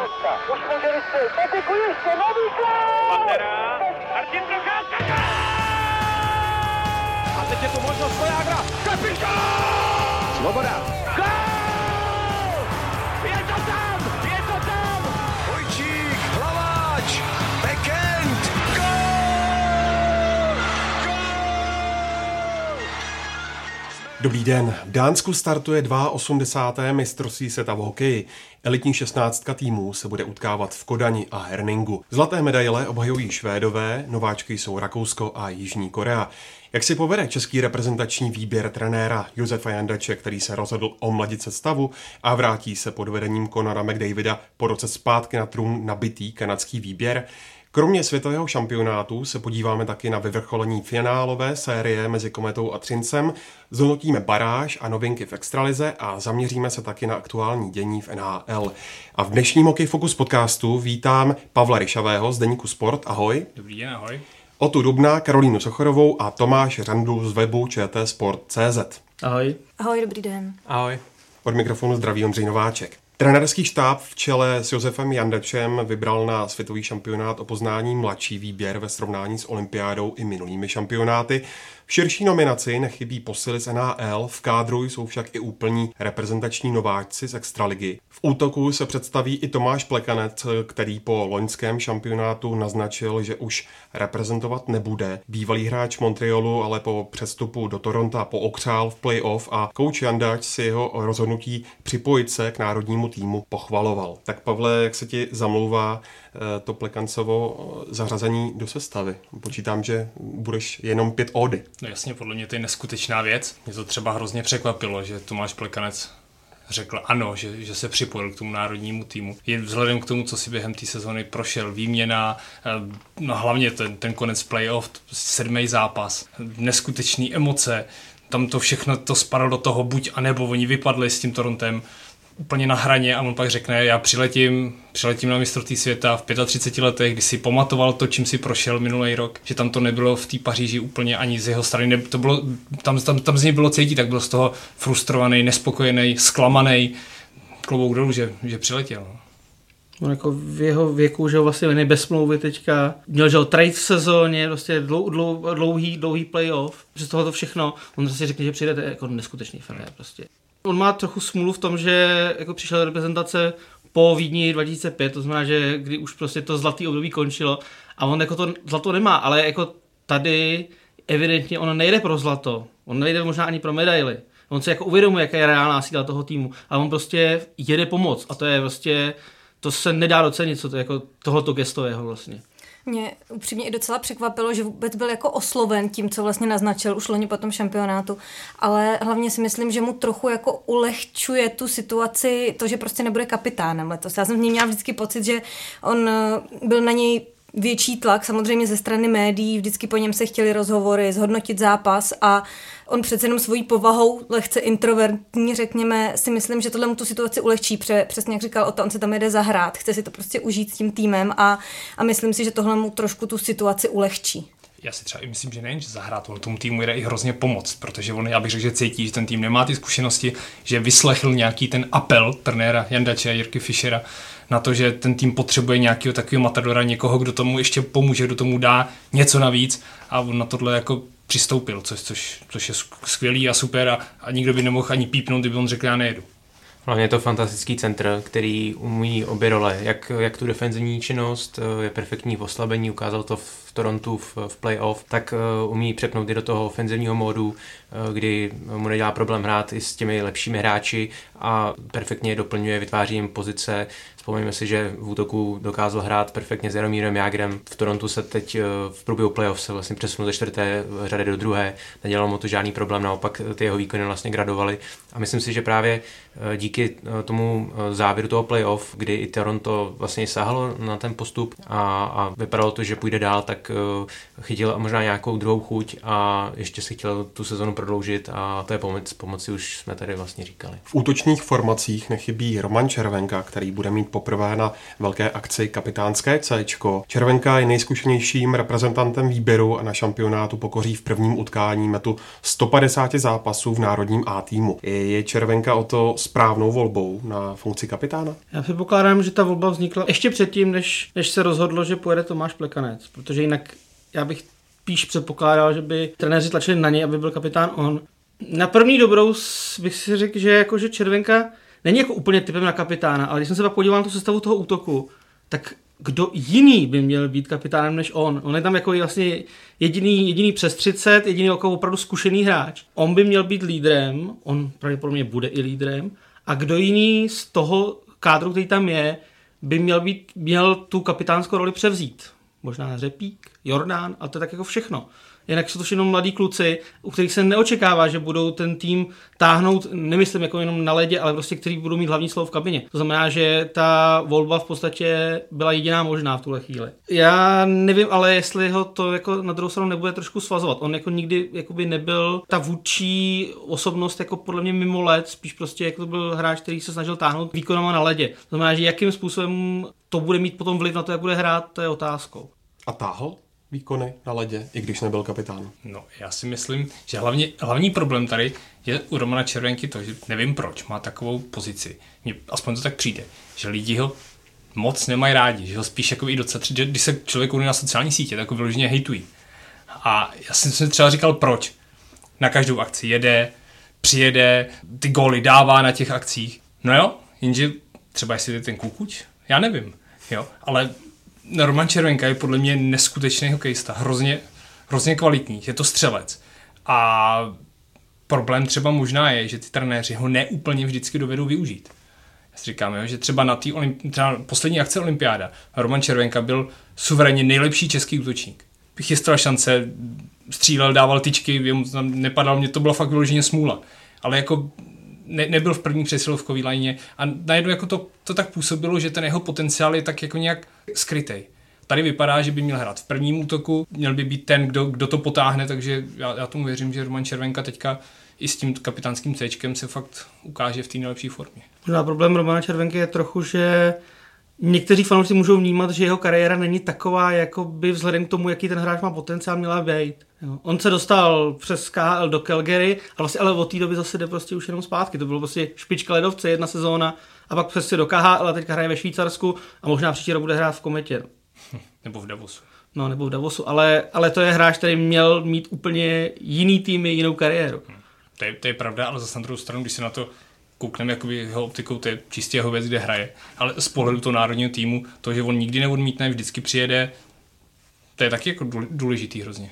Kuska. Už může vystřelit. Patiku ještě, nový gol! Pantera, Martin Procházka! A teď je tu možnost Vojágra. Kapitán! Svoboda. Dobrý den. V Dánsku startuje 82. mistrovství světa v hokeji. Elitní 16 týmů se bude utkávat v Kodani a Herningu. Zlaté medaile obhajují Švédové, nováčky jsou Rakousko a Jižní Korea. Jak si povede český reprezentační výběr trenéra Josefa Jandače, který se rozhodl omladit se stavu a vrátí se pod vedením Conora McDavida po roce zpátky na trůn nabitý kanadský výběr? Kromě světového šampionátu se podíváme taky na vyvrcholení finálové série mezi Kometou a Třincem, zhodnotíme baráž a novinky v extralize a zaměříme se taky na aktuální dění v NHL. A v dnešním Hokej Focus podcastu vítám Pavla Ryšavého z Deníku Sport. Ahoj. Dobrý den, ahoj. Otu Dubna, Karolínu Sochorovou a Tomáš Randu z webu čtsport.cz. Ahoj. Ahoj, dobrý den. Ahoj. Od mikrofonu zdraví Ondřej Nováček. Trenerský štáb v čele s Josefem Jandečem vybral na světový šampionát o poznání mladší výběr ve srovnání s olympiádou i minulými šampionáty. V širší nominaci nechybí posily z NHL, v kádru jsou však i úplní reprezentační nováčci z Extraligy. V útoku se představí i Tomáš Plekanec, který po loňském šampionátu naznačil, že už reprezentovat nebude. Bývalý hráč Montrealu ale po přestupu do Toronto pookřál v playoff a coach Jandač si jeho rozhodnutí připojit se k národnímu týmu pochvaloval. Tak Pavle, jak se ti zamlouvá to Plekancovo eh, zařazení do sestavy? Počítám, že budeš jenom pět ódy. No jasně, podle mě to je neskutečná věc. Mě to třeba hrozně překvapilo, že Tomáš Plekanec řekl ano, že, že se připojil k tomu národnímu týmu. Je vzhledem k tomu, co si během té sezony prošel, výměna, eh, no hlavně ten, ten konec playoff, sedmý zápas, neskutečné emoce, tam to všechno to spadalo do toho buď a nebo oni vypadli s tím Torontem úplně na hraně a on pak řekne, já přiletím, přiletím na mistrovství světa v 35 letech, kdy si pamatoval to, čím si prošel minulý rok, že tam to nebylo v té Paříži úplně ani z jeho strany, ne, to bylo, tam, tam, tam z něj bylo cítit, tak byl z toho frustrovaný, nespokojený, zklamaný, klobouk dolů, že, že přiletěl. No. On jako v jeho věku, že ho vlastně není bez smlouvy teďka, měl, že ho trade v sezóně, prostě dlou, dlou, dlouhý, dlouhý playoff, přes toho to všechno, on si řekne, že přijde to je jako neskutečný frajer prostě. On má trochu smůlu v tom, že jako přišel reprezentace po Vídni 2005, to znamená, že kdy už prostě to zlatý období končilo a on jako to zlato nemá, ale jako tady evidentně on nejde pro zlato, on nejde možná ani pro medaily. On si jako uvědomuje, jaká je reálná síla toho týmu, ale on prostě jede pomoc a to je prostě, to se nedá docenit, co to jako tohoto gesto jeho vlastně. Mě upřímně i docela překvapilo, že vůbec byl jako osloven tím, co vlastně naznačil už loni po tom šampionátu, ale hlavně si myslím, že mu trochu jako ulehčuje tu situaci to, že prostě nebude kapitánem letos. Já jsem z něj měla vždycky pocit, že on eh, byl na něj větší tlak samozřejmě ze strany médií, vždycky po něm se chtěli rozhovory, zhodnotit zápas a on přece jenom svojí povahou, lehce introvertní, řekněme, si myslím, že tohle mu tu situaci ulehčí, pře, přesně jak říkal, o to, on se tam jede zahrát, chce si to prostě užít s tím týmem a, a myslím si, že tohle mu trošku tu situaci ulehčí. Já si třeba i myslím, že nejen, že zahrát, on tomu týmu jde i hrozně pomoct, protože on, já bych řekl, že cítí, že ten tým nemá ty zkušenosti, že vyslechl nějaký ten apel trenéra Jandače a Jirky Fischera na to, že ten tým potřebuje nějakého takového matadora, někoho, kdo tomu ještě pomůže, kdo tomu dá něco navíc. A on na tohle jako přistoupil, což, což, což je skvělý a super. A, a nikdo by nemohl ani pípnout, kdyby on řekl, já nejedu. Hlavně je to fantastický centr, který umí obě role, jak, jak tu defenzivní činnost, je perfektní v oslabení, ukázal to v Torontu v, v playoff, tak uh, umí přepnout i do toho ofenzivního módu, kdy mu nedělá problém hrát i s těmi lepšími hráči a perfektně doplňuje, vytváří jim pozice. Vzpomeňme si, že v útoku dokázal hrát perfektně s Jaromírem Jágrem. V Torontu se teď uh, v průběhu playoff se vlastně přesunul ze čtvrté řady do druhé. Nedělal mu to žádný problém, naopak ty jeho výkony vlastně gradovaly. A myslím si, že právě díky tomu závěru toho playoff, kdy i Toronto vlastně sahalo na ten postup a, a vypadalo to, že půjde dál, tak eh, chytil možná nějakou druhou chuť a ještě si chtěl tu sezonu prodloužit a to je pomoc, pomoci už jsme tady vlastně říkali. V útočných formacích nechybí Roman Červenka, který bude mít poprvé na velké akci kapitánské C. Červenka je nejzkušenějším reprezentantem výběru a na šampionátu pokoří v prvním utkání metu 150 zápasů v národním A týmu. Je Červenka o to správnou volbou na funkci kapitána? Já předpokládám, že ta volba vznikla ještě předtím, než, než se rozhodlo, že pojede Tomáš Plekanec, protože jinak já bych spíš předpokládal, že by trenéři tlačili na něj, aby byl kapitán on. Na první dobrou bych si řekl, že, jako, že Červenka není jako úplně typem na kapitána, ale když jsem se pak podíval na tu sestavu toho útoku, tak kdo jiný by měl být kapitánem než on. On je tam jako vlastně jediný, jediný přes 30, jediný jako opravdu zkušený hráč. On by měl být lídrem, on pravděpodobně bude i lídrem, a kdo jiný z toho kádru, který tam je, by měl, být, měl tu kapitánskou roli převzít. Možná Řepík, Jordán, a to je tak jako všechno. Jinak jsou to všechno mladí kluci, u kterých se neočekává, že budou ten tým táhnout, nemyslím jako jenom na ledě, ale prostě, který budou mít hlavní slovo v kabině. To znamená, že ta volba v podstatě byla jediná možná v tuhle chvíli. Já nevím, ale jestli ho to jako na druhou stranu nebude trošku svazovat. On jako nikdy jakoby nebyl ta vůdčí osobnost jako podle mě mimo let, spíš prostě jako to byl hráč, který se snažil táhnout výkonama na ledě. To znamená, že jakým způsobem to bude mít potom vliv na to, jak bude hrát, to je otázkou. A táhl? Výkony na ledě, i když nebyl kapitán? No, já si myslím, že hlavně, hlavní problém tady je u Romana Červenky to, že nevím proč má takovou pozici. Mně aspoň to tak přijde, že lidi ho moc nemají rádi, že ho spíš jako i docela, že když se člověk na sociální sítě, tak ho vyloženě hejtují. A já jsem si třeba říkal, proč. Na každou akci jede, přijede, ty góly dává na těch akcích. No jo, jenže třeba jestli je ten kukuč, já nevím. Jo, ale Roman Červenka je podle mě neskutečný hokejista, hrozně, hrozně kvalitní, je to střelec. A problém třeba možná je, že ty trenéři ho neúplně vždycky dovedou využít. Já si říkám, jo, že třeba na té poslední akce Olympiáda Roman Červenka byl suverénně nejlepší český útočník. Chystal šance, střílel, dával tyčky, nepadal, mě to byla fakt vyloženě smůla. Ale jako ne, nebyl v první přesilovkový lajně a najednou jako to, to tak působilo, že ten jeho potenciál je tak jako nějak skrytý. Tady vypadá, že by měl hrát v prvním útoku, měl by být ten, kdo, kdo to potáhne, takže já, já tomu věřím, že Roman Červenka teďka i s tím kapitánským C se fakt ukáže v té nejlepší formě. Možná problém Romana Červenky je trochu, že někteří fanoušci můžou vnímat, že jeho kariéra není taková, jako by vzhledem k tomu, jaký ten hráč má potenciál, měla být. Jo. On se dostal přes KHL do Calgary, ale vlastně ale od té doby zase jde prostě už jenom zpátky. To bylo prostě špička ledovce, jedna sezóna a pak přes do KHL a teďka hraje ve Švýcarsku a možná příští rok bude hrát v Kometě. Nebo v Davosu. No, nebo v Davosu, ale, ale to je hráč, který měl mít úplně jiný týmy, jinou kariéru. Hmm. To je, to je pravda, ale zase na druhou stranu, když se na to koukneme jakoby jeho optikou, to je čistě jeho věc, kde hraje. Ale z pohledu toho národního týmu, to, že on nikdy neodmítne, vždycky přijede, to je taky jako důležitý hrozně.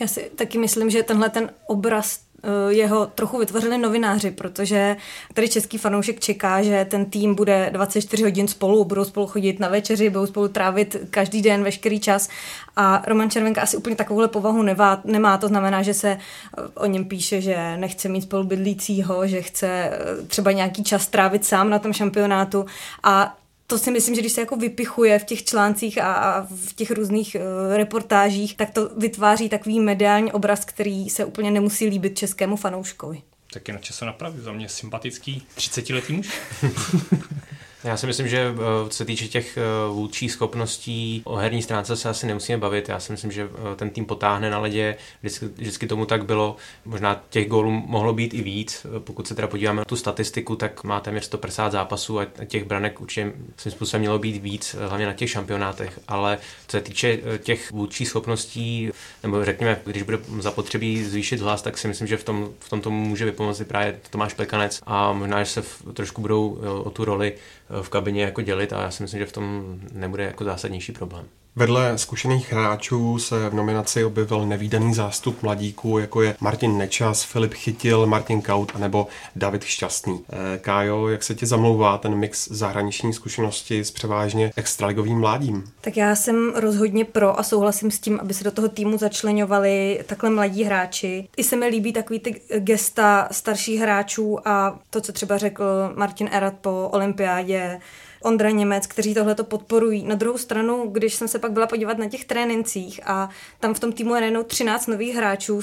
Já si taky myslím, že tenhle ten obraz jeho trochu vytvořili novináři, protože tady český fanoušek čeká, že ten tým bude 24 hodin spolu, budou spolu chodit na večeři, budou spolu trávit každý den, veškerý čas. A Roman Červenka asi úplně takovouhle povahu nevá, nemá, to znamená, že se eh, o něm píše, že nechce mít spolubydlícího, že chce eh, třeba nějaký čas trávit sám na tom šampionátu. A to si myslím, že když se jako vypichuje v těch článcích a, a v těch různých uh, reportážích, tak to vytváří takový mediální obraz, který se úplně nemusí líbit českému fanouškovi. Tak je na čase napravit. Za mě sympatický 30-letý muž. Já si myslím, že eh, co se týče těch eh, vůdčích schopností, o herní stránce se asi nemusíme bavit. Já si myslím, že eh, ten tým potáhne na ledě. Vždycky, vždycky tomu tak bylo. Možná těch gólů mohlo být i víc. Pokud se teda podíváme na tu statistiku, tak má téměř 150 zápasů a těch branek určitě svým způsobem mělo být víc, hlavně na těch šampionátech. Ale co se týče těch vůdčích schopností, nebo řekněme, když bude zapotřebí zvýšit hlas, tak si myslím, že v tom, v tom tomu může vypomoci právě Tomáš Plekanec a možná, že se v, trošku budou o tu roli v kabině jako dělit a já si myslím, že v tom nebude jako zásadnější problém. Vedle zkušených hráčů se v nominaci objevil nevýdaný zástup mladíků, jako je Martin Nečas, Filip Chytil, Martin Kaut a nebo David Šťastný. Eh, Kájo, jak se ti zamlouvá ten mix zahraniční zkušenosti s převážně extraligovým mládím? Tak já jsem rozhodně pro a souhlasím s tím, aby se do toho týmu začlenovali takhle mladí hráči. I se mi líbí takový ty gesta starších hráčů a to, co třeba řekl Martin Erat po olympiádě, Ondra Němec, kteří tohle to podporují. Na druhou stranu, když jsem se pak byla podívat na těch trénincích a tam v tom týmu je najednou 13 nových hráčů,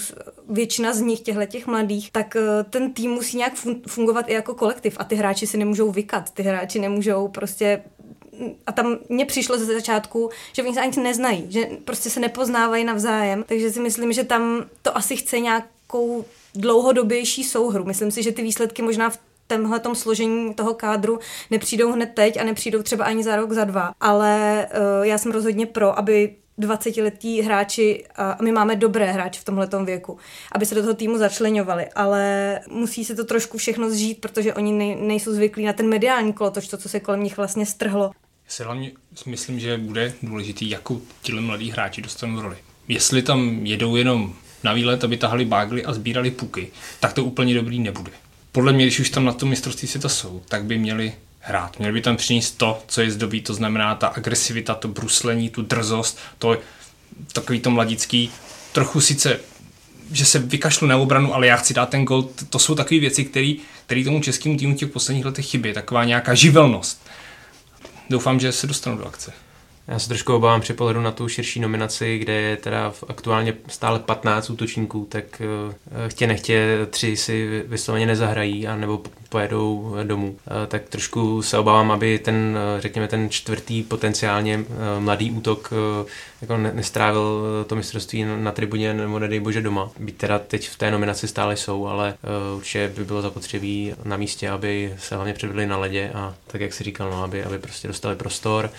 většina z nich těchto těch mladých, tak eh, ten tým musí nějak fungovat i jako kolektiv a ty hráči si nemůžou vykat, ty hráči nemůžou prostě a tam mně přišlo ze začátku, že oni se ani neznají, že prostě se nepoznávají navzájem, takže si myslím, že tam to asi chce nějakou dlouhodobější souhru. Myslím si, že ty výsledky možná v tomhle složení toho kádru nepřijdou hned teď a nepřijdou třeba ani za rok, za dva. Ale uh, já jsem rozhodně pro, aby 20-letí hráči, a my máme dobré hráče v tomhle věku, aby se do toho týmu začlenovali, ale musí se to trošku všechno zžít, protože oni nej, nejsou zvyklí na ten mediální kolotoč, to, co se kolem nich vlastně strhlo. Já si hlavně myslím, že bude důležitý, jakou tyhle mladí hráči dostanou roli. Jestli tam jedou jenom na výlet, aby tahali bágly a sbírali puky, tak to úplně dobrý nebude. Podle mě, když už tam na tom mistrovství světa jsou, tak by měli hrát. Měli by tam přinést to, co je zdobí, to znamená ta agresivita, to bruslení, tu drzost, to takový to mladický, trochu sice že se vykašlu na obranu, ale já chci dát ten gol. To jsou takové věci, které tomu českému týmu těch posledních letech chybí. Taková nějaká živelnost. Doufám, že se dostanu do akce. Já se trošku obávám při pohledu na tu širší nominaci, kde je teda aktuálně stále 15 útočníků, tak uh, chtě nechtě tři si vysloveně nezahrají a nebo pojedou domů. Uh, tak trošku se obávám, aby ten, řekněme, ten čtvrtý potenciálně mladý útok jako ne- nestrávil to mistrovství na, tribuně nebo nedej bože doma. Být teda teď v té nominaci stále jsou, ale určitě by bylo zapotřebí na místě, aby se hlavně předvedli na ledě a tak, jak si říkal, no, aby, aby prostě dostali prostor.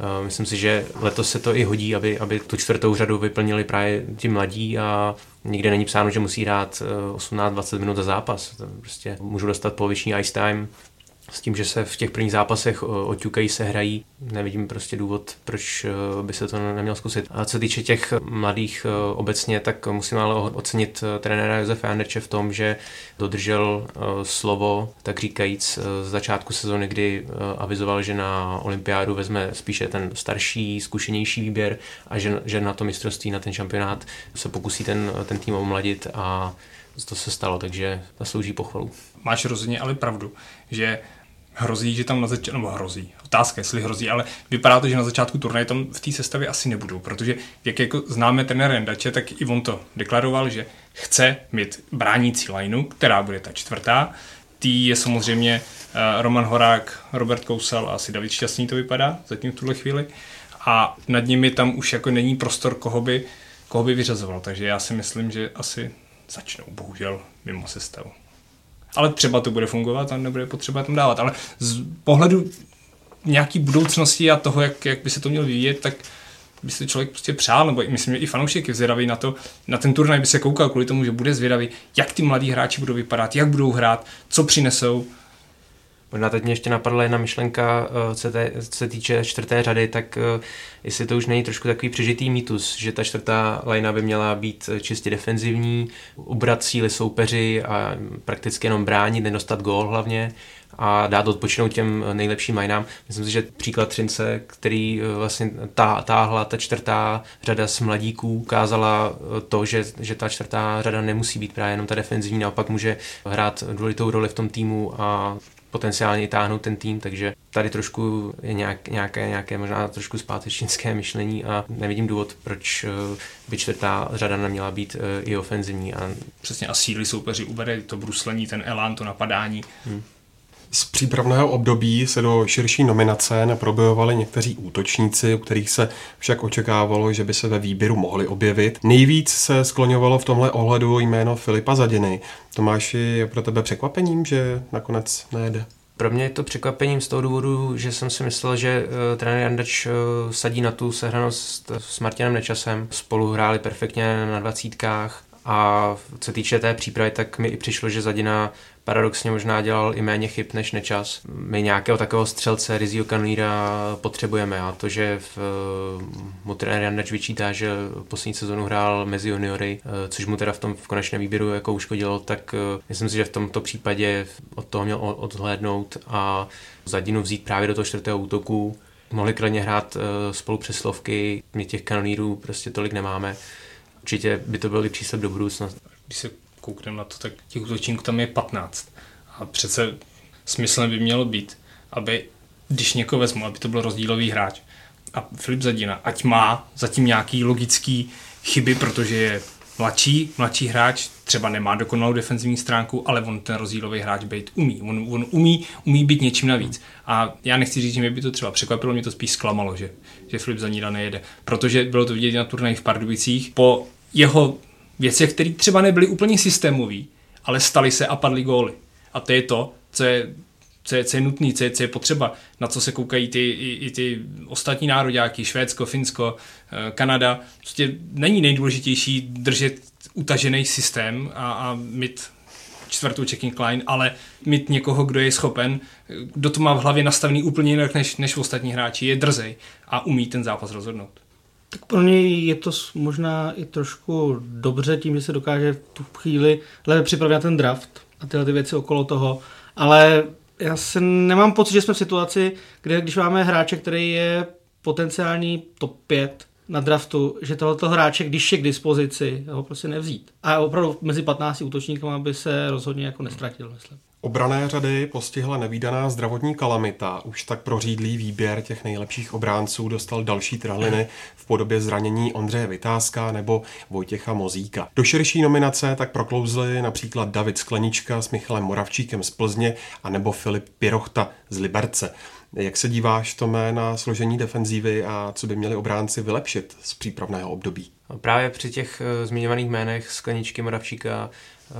Uh, myslím si, že letos se to i hodí, aby, aby tu čtvrtou řadu vyplnili právě ti mladí a nikde není psáno, že musí hrát 18-20 minut za zápas. Prostě můžu dostat poloviční ice time, s tím, že se v těch prvních zápasech oťukají, se hrají. Nevidím prostě důvod, proč eh, by se to neměl zkusit. A co týče těch mladých eh, obecně, tak musím ale ocenit eh, trenéra Josefa Janderče v tom, že dodržel slovo, tak říkajíc, z začátku sezóny, kdy avizoval, že na olympiádu vezme spíše ten starší, zkušenější výběr a že, že na to mistrovství, na ten šampionát se pokusí ten, ten tým omladit a to se stalo, takže zaslouží pochvalu. Máš rozhodně ale pravdu, že hrozí, že tam na začátku, nebo hrozí, otázka, jestli hrozí, ale vypadá to, že na začátku turnaje tam v té sestavě asi nebudou, protože jak jako známe trenér Rendače, tak i on to deklaroval, že chce mít bránící lineu, která bude ta čtvrtá. Tý je samozřejmě uh, Roman Horák, Robert Kousal a asi David Šťastný to vypadá zatím v tuhle chvíli. A nad nimi tam už jako není prostor, koho by, koho by vyřazoval. Takže já si myslím, že asi začnou, bohužel, mimo sestavu ale třeba to bude fungovat a nebude potřeba tam dávat. Ale z pohledu nějaký budoucnosti a toho, jak, jak by se to mělo vyvíjet, tak by se člověk prostě přál, nebo myslím, že i fanoušek je zvědavý na to, na ten turnaj by se koukal kvůli tomu, že bude zvědavý, jak ty mladí hráči budou vypadat, jak budou hrát, co přinesou. Možná teď mě ještě napadla jedna myšlenka, eh, co se týče čtvrté řady, tak eh, jestli to už není trošku takový přežitý mýtus, že ta čtvrtá lajna by měla být eh, čistě defenzivní, ubrat síly soupeři a prakticky jenom bránit, nedostat gól hlavně a dát odpočinout těm nejlepším majnám. Myslím si, že příklad Třince, který vlastně tá, táhla ta čtvrtá řada z mladíků, ukázala to, že, že ta čtvrtá řada nemusí být právě jenom ta defenzivní, naopak může hrát důležitou roli v tom týmu a potenciálně táhnout ten tým, takže tady trošku je nějak, nějaké, nějaké možná trošku zpátečnické myšlení a nevidím důvod, proč eh, by čtvrtá řada neměla být eh, i ofenzivní. A... Přesně a síly soupeři ubere to bruslení, ten elán, to napadání. Hmm. Z přípravného období se do širší nominace neprobojovali někteří útočníci, u kterých se však očekávalo, že by se ve výběru mohli objevit. Nejvíc se skloňovalo v tomhle ohledu jméno Filipa Zadiny. Tomáši, je pro tebe překvapením, že nakonec nejde? Pro mě je to překvapením z toho důvodu, že jsem si myslel, že uh, trenér Jandač uh, sadí na tu sehranost s Martinem Nečasem. Spolu hráli perfektně na dvacítkách a co týče té přípravy, tak mi i přišlo, že Zadina paradoxně možná dělal i méně chyb než nečas. My nějakého takového střelce Rizio Canuira potřebujeme a to, že v eh, mu trenér vyčítá, že poslední sezonu hrál mezi juniory, eh, což mu teda v tom v konečném výběru jako uškodilo, tak eh, myslím si, že v tomto případě od toho měl odhlédnout a Zadinu vzít právě do toho čtvrtého útoku. Mohli klidně hrát spolu přeslovky, my těch kanonírů prostě tolik nemáme. Určitě by to byl i do budoucna. Když se koukneme na to, tak těch útočníků tam je 15. A přece smyslem by mělo být, aby když někoho vezmu, aby to byl rozdílový hráč, a Filip Zadina, ať má zatím nějaký logický chyby, protože je mladší, mladší hráč, třeba nemá dokonalou defenzivní stránku, ale on ten rozdílový hráč být umí. On, on umí, umí být něčím navíc. A já nechci říct, že mě by to třeba překvapilo, mě to spíš zklamalo, že, že Filip Zaníra nejede. Protože bylo to vidět na turnajích v Pardubicích. Po jeho věcech, které třeba nebyly úplně systémové, ale staly se a padly góly. A to je to, co je co je, co je nutný, co je, co je potřeba, na co se koukají ty, i, i ty ostatní nároďáky, Švédsko, Finsko, eh, Kanada. Prostě není nejdůležitější držet utažený systém a, a mít čtvrtou checking line, ale mít někoho, kdo je schopen, kdo to má v hlavě nastavený úplně jinak než, než ostatní hráči, je drzej a umí ten zápas rozhodnout. Tak pro něj je to možná i trošku dobře tím, že se dokáže v tu chvíli lépe připravit na ten draft a tyhle ty věci okolo toho, ale já se nemám pocit, že jsme v situaci, kde když máme hráče, který je potenciální top 5 na draftu, že tohoto hráče, když je k dispozici, ho prostě nevzít. A opravdu mezi 15 útočníky by se rozhodně jako nestratil, myslím. Obrané řady postihla nevýdaná zdravotní kalamita. Už tak prořídlý výběr těch nejlepších obránců dostal další trhliny v podobě zranění Ondřeje Vytázka nebo Vojtěcha Mozíka. Do širší nominace tak proklouzli například David Sklenička s Michalem Moravčíkem z Plzně a nebo Filip Pirochta z Liberce. Jak se díváš, Tome, na složení defenzívy a co by měli obránci vylepšit z přípravného období? Právě při těch uh, zmiňovaných jménech Skleničky, Moravčíka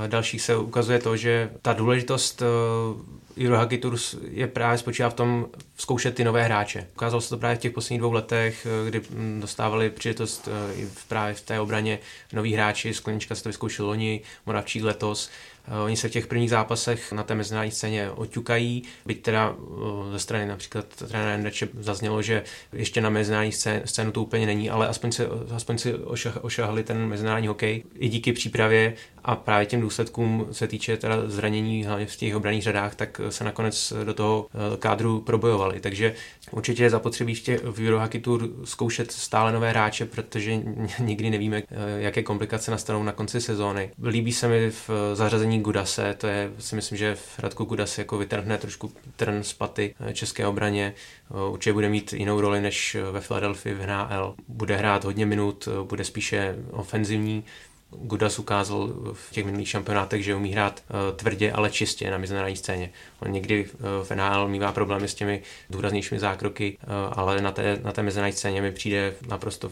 dalších se ukazuje to, že ta důležitost eh, Eurohockey Tour je právě spočívá v tom zkoušet ty nové hráče. Ukázalo se to právě v těch posledních dvou letech, eh, kdy hm, dostávali příležitost eh, právě v té obraně noví hráči. Sklenička se to vyzkoušel loni, Moravčík letos. Eh, oni se v těch prvních zápasech na té mezinárodní scéně oťukají, byť teda eh, ze strany například trenéra Endeče zaznělo, že ještě na mezinárodní scénu to úplně není, ale aspoň se, aspoň si ošahli ten mezinárodní hokej i díky přípravě a právě těm důsledkům se týče teda zranění hlavně v těch obraných řadách, tak se nakonec do toho eh, kádru probojovali. Takže určitě je zapotřebí v, v Eurohockey Tour zkoušet stále nové hráče, protože nikdy nevíme, jaké komplikace nastanou na konci sezóny. Líbí se mi v zařazení Gudase, to je, si myslím, že v Radku Gudase jako vytrhne trošku trn z paty eh, české obraně. Eh, určitě bude mít jinou roli než ve Philadelphia v NHL. Bude hrát hodně minut, eh, bude spíše ofenzivní, Gudas ukázal v těch minulých šampionátech, že umí hrát tvrdě, ale čistě na mezinárodní scéně. On někdy v NHL mývá problémy s těmi důraznějšími zákroky, uh, ale na té, na té mezinárodní scéně mi přijde naprosto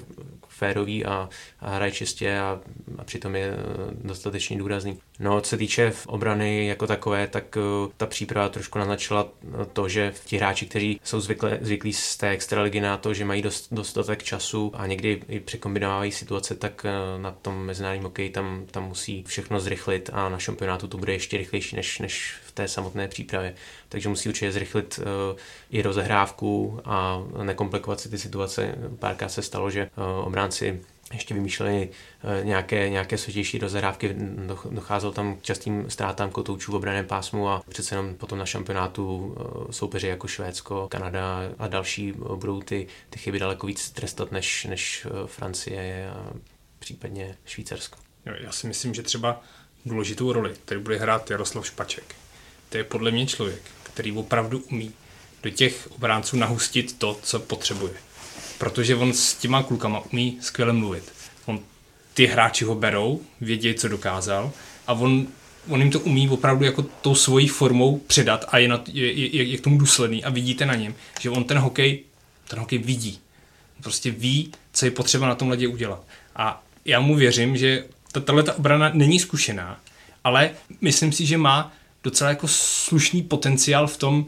férový a, a hraje čistě a, a přitom je dostatečně důrazný. No, co se týče obrany jako takové, tak ta příprava trošku naznačila to, že ti hráči, kteří jsou zvykle, zvyklí z té extraligy na to, že mají dost, dostatek času a někdy i překombinávají situace, tak na tom mezinárodním hokeji tam, tam musí všechno zrychlit a na šampionátu to bude ještě rychlejší než, než v té samotné přípravě. Takže musí určitě zrychlit uh, i rozehrávku a nekomplikovat si ty situace. Párkrát se stalo, že uh, obránci ještě vymýšleli eh, nějaké, nějaké složitější rozehrávky, docházelo tam k častým ztrátám kotoučů v obraném pásmu a přece jenom potom na šampionátu eh, soupeři jako Švédsko, Kanada a další eh, budou ty, ty chyby daleko víc trestat než, než Francie a případně Švýcarsko. Já si myslím, že třeba důležitou roli, který bude hrát Jaroslav Špaček, to je podle mě člověk, který opravdu umí do těch obránců nahustit to, co potřebuje protože on s těma klukama umí skvěle mluvit. On, ty hráči ho berou, vědí, co dokázal a on, on jim to umí opravdu jako tou svojí formou předat a je, na, je, je, je k tomu důsledný a vidíte na něm, že on ten hokej, ten hokej vidí. Prostě ví, co je potřeba na tom ledě udělat. A já mu věřím, že tahle ta obrana není zkušená, ale myslím si, že má docela jako slušný potenciál v tom,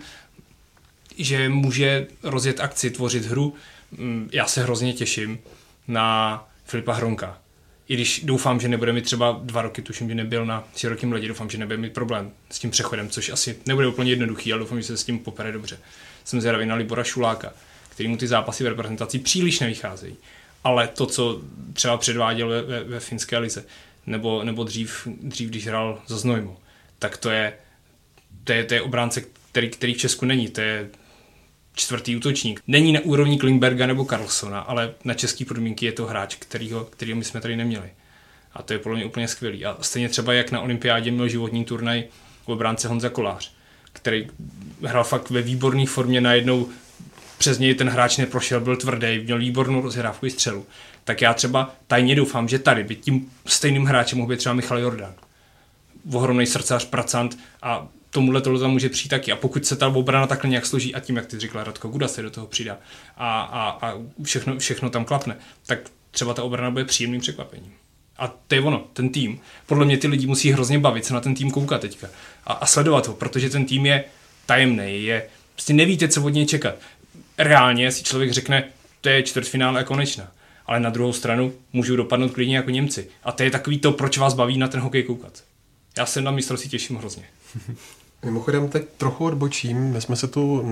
že může rozjet akci, tvořit hru, Mm, já se hrozně těším na Filipa Hronka. I když doufám, že nebude mít třeba dva roky, tuším, že nebyl na širokém ledě, doufám, že nebude mít problém s tím přechodem, což asi nebude úplně jednoduchý, ale doufám, že se s tím popere dobře. Jsem zvědavý na Libora Šuláka, který mu ty zápasy v reprezentaci příliš nevycházejí. Ale to, co třeba předváděl ve, ve, ve finské lize, nebo, nebo dřív, dřív, když hrál za Znojmu, tak to je, to je, to je obránce, který, který v Česku není. To je čtvrtý útočník. Není na úrovni Klingberga nebo Carlsona, ale na český podmínky je to hráč, kterýho, kterýho my jsme tady neměli. A to je podle mě úplně skvělý. A stejně třeba jak na olympiádě měl životní turnaj obránce Honza Kolář, který hrál fakt ve výborné formě najednou přes něj ten hráč neprošel, byl tvrdý, měl výbornou rozhrávku i střelu, tak já třeba tajně doufám, že tady by tím stejným hráčem mohl být třeba Michal Jordan. Ohromný srdcař, pracant a tomuhle to tam může přijít taky. A pokud se ta obrana takhle nějak složí a tím, jak ty říkala Radko, Guda se do toho přidá a, a, a všechno, všechno tam klapne, tak třeba ta obrana bude příjemným překvapením. A to je ono, ten tým. Podle mě ty lidi musí hrozně bavit se na ten tým koukat teďka a, a sledovat ho, protože ten tým je tajemný, je, prostě nevíte, co od něj čekat. Reálně si člověk řekne, to je čtvrtfinále a konečná. Ale na druhou stranu můžou dopadnout klidně jako Němci. A to je takový to, proč vás baví na ten hokej koukat. Já se na mistrovství těším hrozně. Mimochodem teď trochu odbočím. My jsme se tu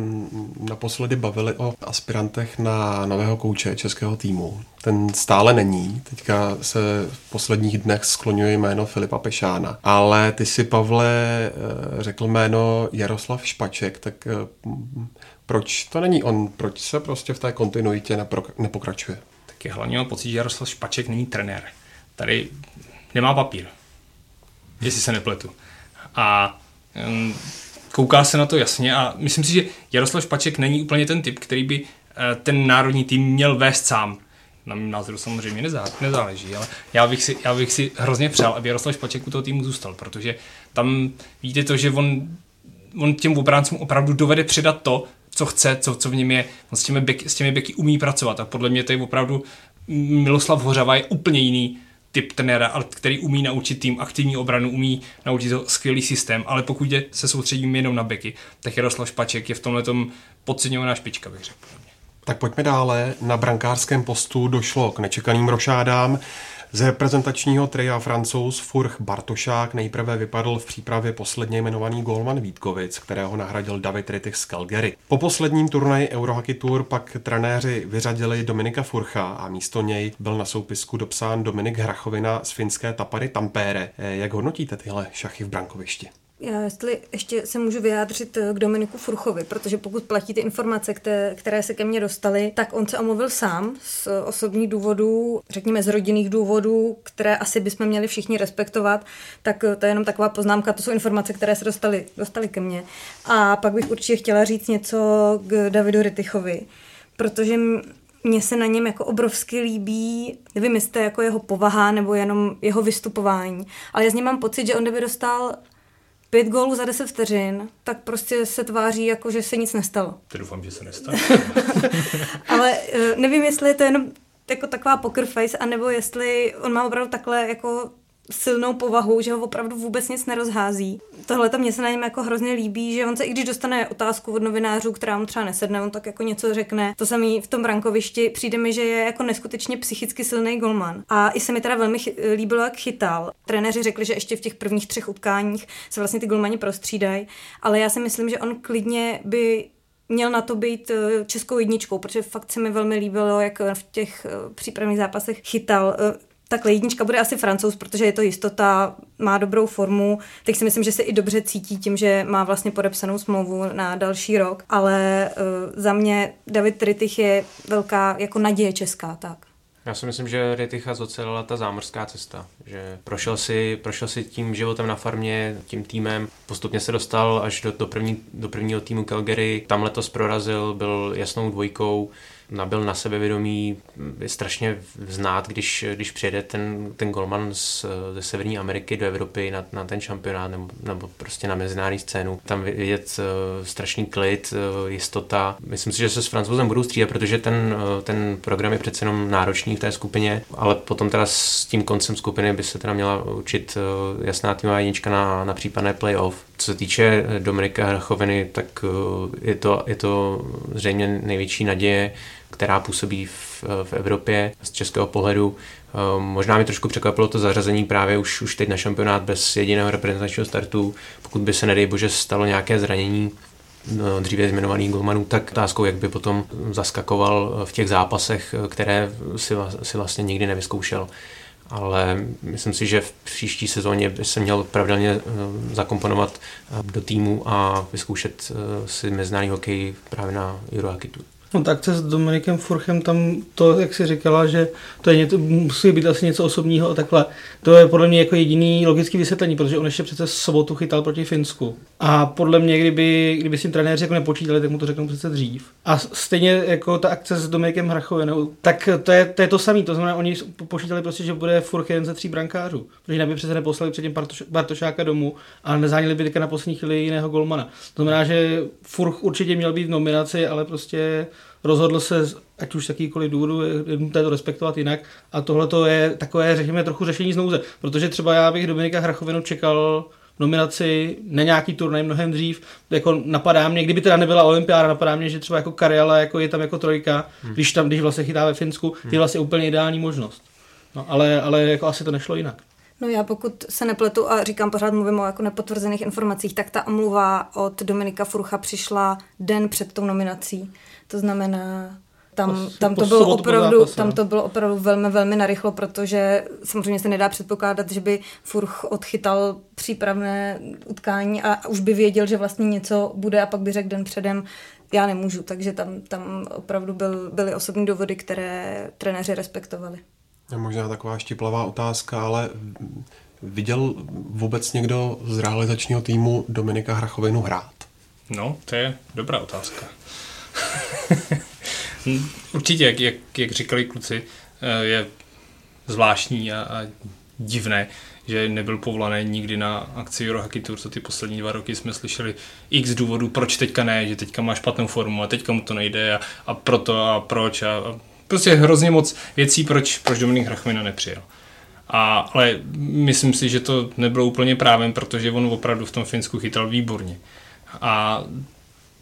naposledy bavili o aspirantech na nového kouče českého týmu. Ten stále není. Teďka se v posledních dnech skloňuje jméno Filipa Pešána. Ale ty si, Pavle, eh, řekl jméno Jaroslav Špaček, tak eh, proč to není on? Proč se prostě v té kontinuitě nepokračuje? Tak je hlavně pocit, že Jaroslav Špaček není trenér. Tady nemá papír. Jestli se nepletu. A kouká se na to jasně a myslím si, že Jaroslav Špaček není úplně ten typ, který by uh, ten národní tým měl vést sám. Na mém názoru samozřejmě nezá, nezáleží, ale já bych, si, já bych si hrozně přál, aby Jaroslav Špaček u toho týmu zůstal, protože tam víte to, že on, on těm obráncům opravdu dovede předat to, co chce, co, co v něm je. On s těmi, beky, s těmi beky umí pracovat a podle mě to je opravdu Miloslav Hořava je úplně jiný typ trenéra, který umí naučit tým aktivní obranu, umí naučit skvělý systém, ale pokud je, se soustředíme jenom na beky, tak Jaroslav Špaček je v tomhle podceňovaná špička, bych řekl. Tak pojďme dále. Na brankářském postu došlo k nečekaným rošádám. Z reprezentačního tria francouz Furch Bartošák nejprve vypadl v přípravě posledně jmenovaný golman Vítkovic, kterého nahradil David Rittich z Calgary. Po posledním turnaji Eurohockey Tour pak trenéři vyřadili Dominika Furcha a místo něj byl na soupisku dopsán Dominik Hrachovina z finské Tapary Tampere. Jak hodnotíte tyhle šachy v brankovišti? Já jestli ještě se můžu vyjádřit eh, k Dominiku Furchovi, protože pokud platí ty informace, které, které se ke mně dostaly, tak on se omluvil sám z osobních důvodů, řekněme z rodinných důvodů, které asi bychom měli všichni respektovat, tak eh, to je jenom taková poznámka, to jsou informace, které se dostaly, dostaly ke mně. A pak bych určitě chtěla říct něco k Davidu Rytichovi, protože mně se na něm jako obrovsky líbí, nevím, jestli jako jeho povaha nebo jenom jeho vystupování, ale já z něm mám pocit, že on kdyby dostal pět gólů za deset vteřin, tak prostě se tváří jako, že se nic nestalo. To doufám, že se nestane. Ale eh, nevím, jestli je to jenom jako taková poker face, anebo jestli on má opravdu takhle jako silnou povahu, že ho opravdu vůbec nic nerozhází. Tohle to mě se na něm jako hrozně líbí, že on se, i když dostane otázku od novinářů, která mu třeba nesedne, on tak jako něco řekne. To samý v tom brankovišti přijde mi, že je jako neskutečně psychicky silný golman. A i se mi teda velmi líbilo, jak chytal. Trenéři řekli, že ještě v těch prvních třech utkáních se vlastně ty golmani prostřídají, ale já si myslím, že on klidně by měl na to být eh, českou jedničkou, protože fakt se mi velmi líbilo, jak v těch eh, přípravných zápasech chytal. Takhle jednička bude asi francouz, protože je to jistota, má dobrou formu. Teď si myslím, že se i dobře cítí tím, že má vlastně podepsanou smlouvu na další rok, ale uh, za mě David Ritich je velká jako naděje česká, tak. Já si myslím, že Riticha zocelila ta zámořská cesta, že prošel si, prošel si tím životem na farmě, tím týmem, postupně se dostal až do, do, první, do prvního týmu Calgary, tam letos prorazil, byl jasnou dvojkou, nabil na sebevědomí, je strašně znát, když, když přijede ten, ten golman z, ze Severní Ameriky do Evropy na, na ten šampionát nebo, nebo prostě na mezinárodní scénu. Tam vidět uh, strašný klid, uh, jistota. Myslím si, že se s francouzem budou střídat, protože ten, uh, ten program je přece jenom náročný v té skupině, ale potom teda s tím koncem skupiny by se teda měla učit uh, jasná týmová jednička na, na případné playoff. Co se týče Dominika Hrachoviny, tak uh, je to, je to zřejmě největší naděje která působí v, v Evropě z českého pohledu. Ehm, možná mi trošku překvapilo to zařazení právě už, už teď na šampionát bez jediného reprezentačního startu. Pokud by se, nedej bože, stalo nějaké zranění no, dříve jmenovaných golmanů, tak otázkou, jak by potom zaskakoval v těch zápasech, které si, si vlastně nikdy nevyzkoušel ale myslím si, že v příští sezóně by se měl pravidelně ehm, zakomponovat ehm, do týmu a vyzkoušet si mezinárodní hokej právě na Eurohockey Tour. No tak se s Dominikem Furchem tam to, jak si říkala, že to je něco, musí být asi něco osobního a takhle. To je podle mě jako jediný logický vysvětlení, protože on ještě přece sobotu chytal proti Finsku. A podle mě, kdyby, kdyby si trenéři jako nepočítali, tak mu to řeknou přece dřív. A stejně jako ta akce s Dominikem Hrachovinou, tak to je, to je to samé. To znamená, oni počítali prostě, že bude Furch jeden ze tří brankářů. Protože jinak by přece neposlali předtím Bartoš, Bartošáka domů, ale nezáněli by na poslední chvíli jiného golmana. To znamená, že Furch určitě měl být v nominaci, ale prostě rozhodl se, ať už z jakýkoliv důvodu, je nutné to respektovat jinak. A tohle to je takové, řekněme, trochu řešení z nouze. Protože třeba já bych Dominika Hrachovinu čekal nominaci na nějaký turnaj mnohem dřív. Jako napadá mě, kdyby teda nebyla olympiáda, napadá mě, že třeba jako Karjala jako je tam jako trojka, hmm. když tam, když vlastně chytá ve Finsku, hmm. je vlastně úplně ideální možnost. No, ale, ale jako asi to nešlo jinak. No já pokud se nepletu a říkám pořád mluvím o jako nepotvrzených informacích, tak ta omluva od Dominika Furcha přišla den před tou nominací. To znamená, tam, tam, to bylo opravdu, tam to bylo opravdu velmi, velmi narychlo, protože samozřejmě se nedá předpokládat, že by Furch odchytal přípravné utkání a už by věděl, že vlastně něco bude a pak by řekl den předem, já nemůžu, takže tam, tam opravdu byl, byly osobní důvody, které trenéři respektovali. Je možná taková štiplavá otázka, ale viděl vůbec někdo z realizačního týmu Dominika Hrachovinu hrát? No, to je dobrá otázka. Určitě, jak, jak, jak říkali kluci, eh, je zvláštní a, a divné, že nebyl povolaný nikdy na akci Eurohockey Tour, co ty poslední dva roky jsme slyšeli x důvodů, proč teďka ne, že teďka má špatnou formu a teďka mu to nejde a, a proto a proč a, a prostě hrozně moc věcí, proč, proč Dominik Hrachmina nepřijel. A, ale myslím si, že to nebylo úplně právem, protože on opravdu v tom Finsku chytal výborně. A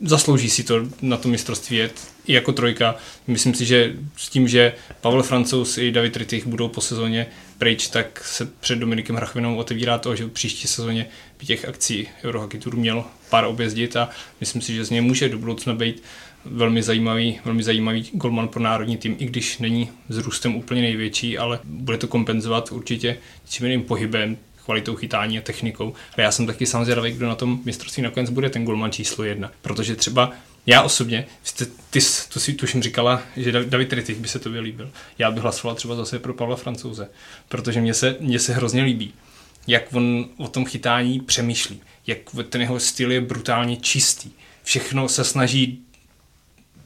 zaslouží si to na to mistrovství jet i jako trojka. Myslím si, že s tím, že Pavel Francouz i David Rittich budou po sezóně pryč, tak se před Dominikem Hrachvinou otevírá to, že v příští sezóně by těch akcí Eurohockey Tour měl pár objezdit a myslím si, že z něj může do budoucna být velmi zajímavý, velmi zajímavý golman pro národní tým, i když není s růstem úplně největší, ale bude to kompenzovat určitě tím jiným pohybem, kvalitou chytání a technikou. Ale já jsem taky samozřejmě kdo na tom mistrovství nakonec bude ten golman číslo jedna. Protože třeba já osobně, jste, ty, tu si tuším říkala, že David Rittich by se to líbil. Já bych hlasoval třeba zase pro Pavla Francouze, protože mně se, mně se hrozně líbí, jak on o tom chytání přemýšlí, jak ten jeho styl je brutálně čistý. Všechno se snaží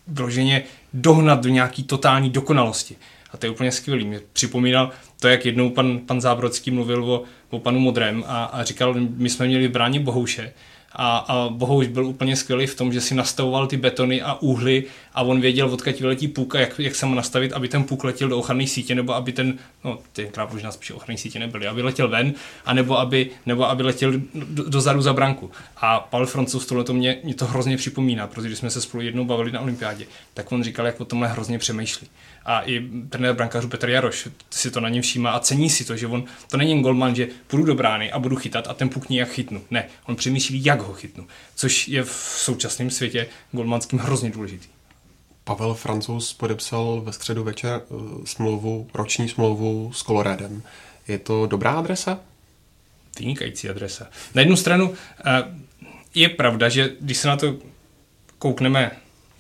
vloženě dohnat do nějaký totální dokonalosti. A to je úplně skvělý. Mě připomínal to, jak jednou pan, pan Zábrodský mluvil o, o panu Modrem a, a říkal, my jsme měli bránit Bohouše a, a Bohouš byl úplně skvělý v tom, že si nastavoval ty betony a úhly a on věděl, odkud vyletí půlka, jak, jak se mu nastavit, aby ten půk letěl do ochranné sítě, nebo aby ten, no tenkrát možná spíš ochranné sítě nebyly, aby letěl ven, a nebo aby, nebo aby letěl do, dozadu za branku. A Paul Francouz tohle to mě, mě to hrozně připomíná, protože když jsme se spolu jednou bavili na olympiádě, tak on říkal, jak o tomhle hrozně přemýšlí a i trenér brankářů Petr Jaroš si to na něm všímá a cení si to, že on to není jen golman, že půjdu do brány a budu chytat a ten puk nějak chytnu. Ne, on přemýšlí, jak ho chytnu, což je v současném světě golmanským hrozně důležitý. Pavel Francouz podepsal ve středu večer uh, smlouvu, roční smlouvu s Coloradem. Je to dobrá adresa? Vynikající adresa. Na jednu stranu uh, je pravda, že když se na to koukneme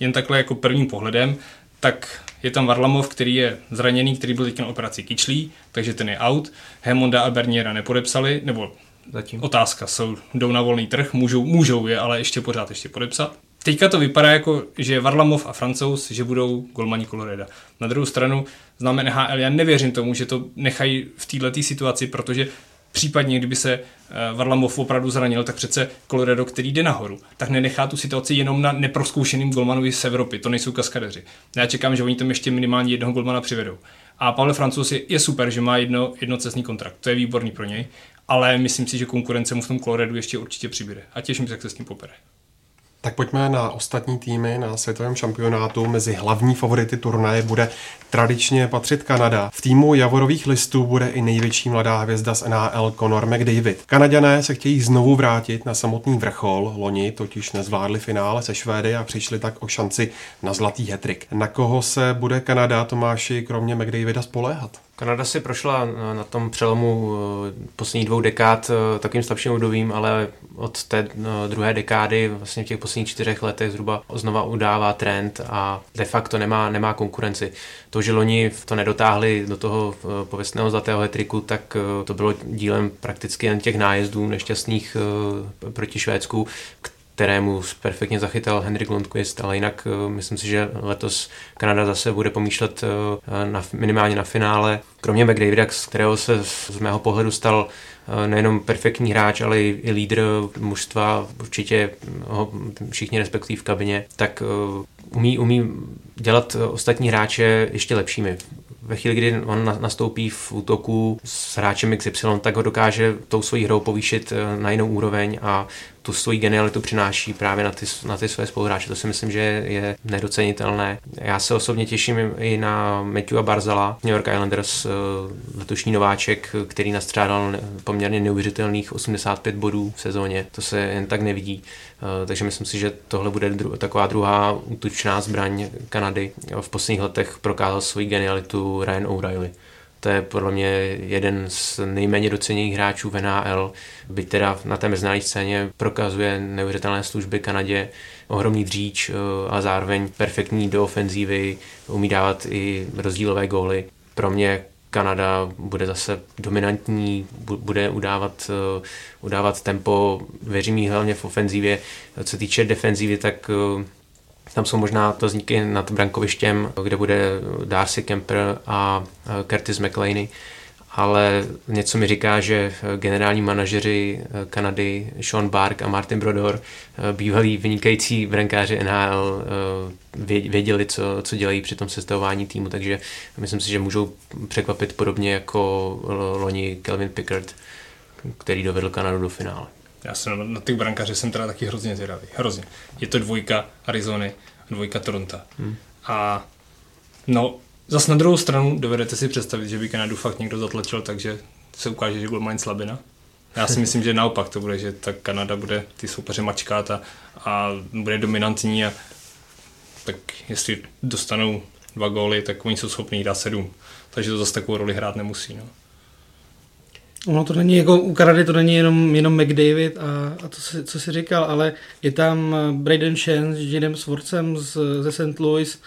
jen takhle jako prvním pohledem, tak je tam Varlamov, který je zraněný, který byl teď na operaci kyčlí, takže ten je out. Hemonda a Berniera nepodepsali, nebo Zatím. otázka, jsou, jdou na volný trh, můžou, můžou je, ale ještě pořád ještě podepsat. Teďka to vypadá jako, že Varlamov a Francouz, že budou golmani Coloreda. Na druhou stranu známe NHL, já nevěřím tomu, že to nechají v této situaci, protože Případně, kdyby se eh, Varlamov opravdu zranil, tak přece Colorado, který jde nahoru, tak nenechá tu situaci jenom na neproskoušeným golmanovi z Evropy. To nejsou kaskadeři. Já čekám, že oni tam ještě minimálně jednoho golmana přivedou. A Pavel Francouz je, je super, že má jedno, jednocestný kontrakt. To je výborný pro něj. Ale myslím si, že konkurence mu v tom Coloradu ještě určitě přibude. A těším se, jak se s tím popere. Tak pojďme na ostatní týmy na světovém šampionátu. Mezi hlavní favority turnaje bude tradičně patřit Kanada. V týmu Javorových listů bude i největší mladá hvězda z NHL Conor McDavid. Kanaďané se chtějí znovu vrátit na samotný vrchol. Loni totiž nezvládli finále se Švédy a přišli tak o šanci na zlatý hetrik. Na koho se bude Kanada Tomáši kromě McDavida spoléhat? Kanada si prošla na tom přelomu eh, posledních dvou dekád eh, takým slabším obdobím, ale od té eh, druhé dekády, vlastně v těch posledních čtyřech letech zhruba znova udává trend a de facto nemá, nemá konkurenci. To, že loni to nedotáhli do toho pověstného zlatého hetriku, tak to bylo dílem prakticky jen těch nájezdů nešťastných proti Švédsku, kterému perfektně zachytal Henrik Lundqvist, ale jinak uh, myslím si, že letos Kanada zase bude pomýšlet uh, na, minimálně na finále. Kromě McDavida, z kterého se z mého pohledu stal uh, nejenom perfektní hráč, ale i, i lídr mužstva, určitě ho všichni respektují v kabině, tak umí, umí dělat ostatní hráče ještě lepšími ve chvíli, kdy on nastoupí v útoku s hráčem XY, tak ho dokáže tou svojí hrou povýšit na jinou úroveň a tu svoji genialitu přináší právě na ty, na ty své spoluhráče. To si myslím, že je nedocenitelné. Já se osobně těším i na Matthewa Barzala, New York Islanders, eh, letošní nováček, který nastřádal poměrně neuvěřitelných 85 bodů v sezóně. To se jen tak nevidí. Eh, takže myslím si, že tohle bude dru- taková druhá útočná zbraň Kanady. V posledních letech prokázal svoji genialitu Ryan O'Reilly. To je podle mě jeden z nejméně doceněných hráčů v NHL, byť teda na té mezinárodní scéně prokazuje neuvěřitelné služby Kanadě, ohromný dříč, eh, a zároveň perfektní do ofenzívy, umí dávat i rozdílové góly. Pro mě Kanada bude zase dominantní, bude udávat, eh, udávat tempo, věřím jí hlavně v ofenzívě. Co týče defenzívy, tak eh, tam jsou možná to vzniky nad brankovištěm, kde bude Darcy Kemper a Curtis McLeany, ale něco mi říká, že generální manažeři Kanady Sean Bark a Martin Brodor, bývalí vynikající brankáři NHL, věděli, co, co dělají při tom sestavování týmu, takže myslím si, že můžou překvapit podobně jako loni Kelvin Pickard, který dovedl Kanadu do finále. Já jsem na, na ty brankáře jsem teda taky hrozně zvědavý. Hrozně. Je to dvojka Arizony, dvojka Toronto. Hmm. A no, zas na druhou stranu dovedete si představit, že by Kanadu fakt někdo zatlačil, takže se ukáže, že mají slabina. Já si myslím, že naopak to bude, že ta Kanada bude ty soupeře mačkat a, a bude dominantní a tak jestli dostanou dva góly, tak oni jsou schopni dát sedm. Takže to zase takovou roli hrát nemusí. No. Ono to není jako u Kanady to není jenom, jenom McDavid a, a to, si, co si říkal, ale je tam eh, Braden Shen s Jinem Sworcem z, ze St. Louis,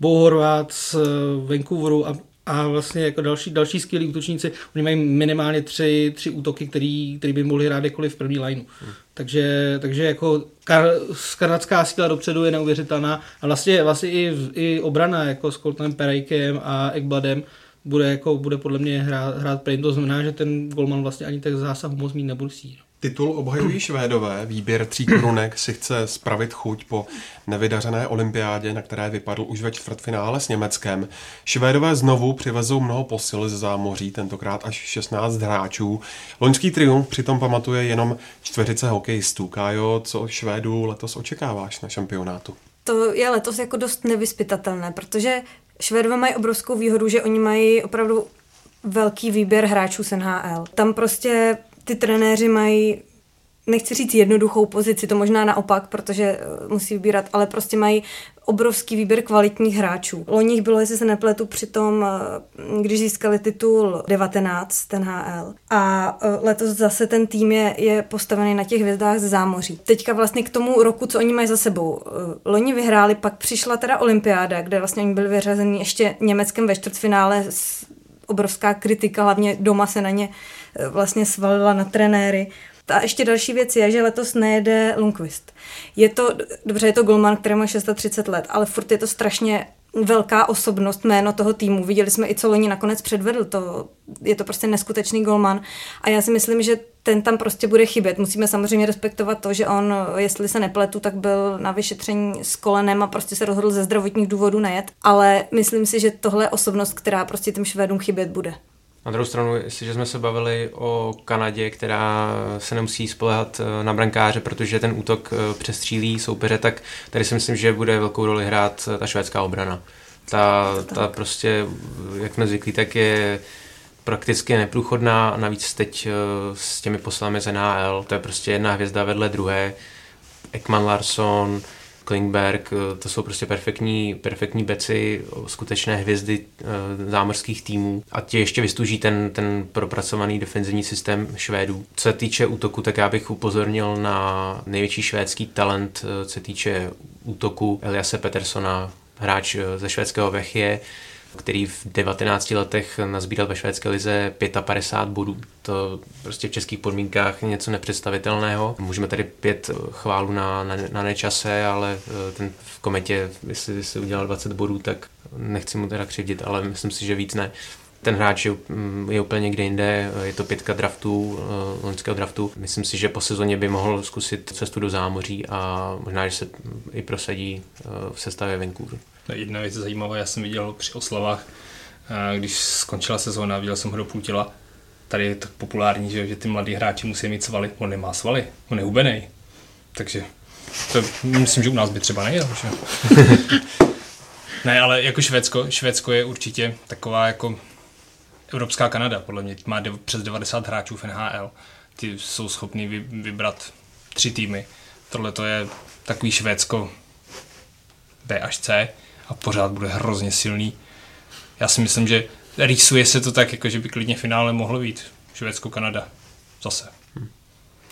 Bo Horvat z eh, Vancouveru a, a vlastně jako další, další skvělí útočníci. Oni mají minimálně tři, tři útoky, který, který by mohli hrát jakkoliv v první lineu. Hmm. Takže, takže jako kar, kanadská síla dopředu je neuvěřitelná a vlastně, vlastně i, i obrana jako s Coltonem Perejkem a Ekbladem bude, jako, bude podle mě hrát, hrát prým. To znamená, že ten golman vlastně ani tak zásah moc mít nemusí. Titul obhajují Švédové, výběr tří korunek si chce spravit chuť po nevydařené olympiádě, na které vypadl už ve čtvrtfinále s Německem. Švédové znovu přivezou mnoho posil ze zámoří, tentokrát až 16 hráčů. Loňský triumf přitom pamatuje jenom čtveřice hokejistů. Kájo, co Švédů letos očekáváš na šampionátu? To je letos jako dost nevyspytatelné, protože Švédové mají obrovskou výhodu, že oni mají opravdu velký výběr hráčů z NHL. Tam prostě ty trenéři mají nechci říct jednoduchou pozici, to možná naopak, protože eh, musí vybírat, ale prostě mají obrovský výběr kvalitních hráčů. Loni bylo, jestli se nepletu, přitom, eh, když získali titul 19 ten HL. A eh, letos zase ten tým je, je postavený na těch hvězdách ze zámoří. Teďka vlastně k tomu roku, co oni mají za sebou. Loni vyhráli, pak přišla teda olympiáda, kde vlastně oni byli vyřazeni ještě Německem ve čtvrtfinále obrovská kritika, hlavně doma se na ně vlastně svalila na trenéry. A ještě další věc je, že letos nejede Lundqvist. Je to, dobře, je to golman, který má 630 let, ale furt je to strašně velká osobnost, jméno toho týmu. Viděli jsme i, co Loni nakonec předvedl. To, je to prostě neskutečný golman. A já si myslím, že ten tam prostě bude chybět. Musíme samozřejmě respektovat to, že on, jestli se nepletu, tak byl na vyšetření s kolenem a prostě se rozhodl ze zdravotních důvodů nejet. Ale myslím si, že tohle je osobnost, která prostě těm Švédům chybět bude. Na druhou stranu, jestliže jsme se bavili o Kanadě, která se nemusí spolehat eh, na brankáře, protože ten útok eh, přestřílí soupeře, tak tady si myslím, že bude velkou roli hrát eh, ta švédská obrana. Ta, ta prostě, jak jsme zvyklí, tak je prakticky neprůchodná navíc teď s těmi poslami z NHL, to je prostě jedna hvězda vedle druhé. Ekman Larson, Klingberg, eh, to jsou prostě perfektní, perfektní beci, skutečné hvězdy e, zámořských týmů a ti ještě vystuží ten, ten propracovaný defenzivní systém Švédů. Co se týče útoku, tak já bych upozornil na největší švédský talent, co se týče útoku Eliase Petersona, hráč ze švédského Vechie, který v 19 letech nazbíral ve švédské lize 55 bodů. To prostě v českých podmínkách je něco nepředstavitelného. Můžeme tady pět chválu na, na, na nečase, ale eh, ten v kometě, jestli si udělal 20 bodů, tak nechci mu teda křivdit, ale myslím si, že víc ne ten hráč je, mm, je úplně někde jinde, je to pětka draftů, eh, loňského draftu. Myslím si, že po sezóně by mohl zkusit cestu do zámoří a možná, že se i prosadí eh, v sestavě Vancouveru. Jedna věc zajímavá, já jsem viděl při oslavách, eh, když skončila sezóna, viděl jsem půl těla, tady je tak populární, že, že ty mladí hráči musí mít svaly. On nemá svaly, on je hubený. Takže to myslím, že u nás by třeba nejel. Že? ne, ale jako Švédsko, Švédsko je určitě taková jako Evropská Kanada, podle mě má de- přes 90 hráčů v NHL. Ty jsou schopní vy- vybrat tři týmy. Tohle to je takový Švédsko B až C a pořád bude hrozně silný. Já si myslím, že rýsuje se to tak, jako že by klidně finále mohlo být Švédsko-Kanada. Zase.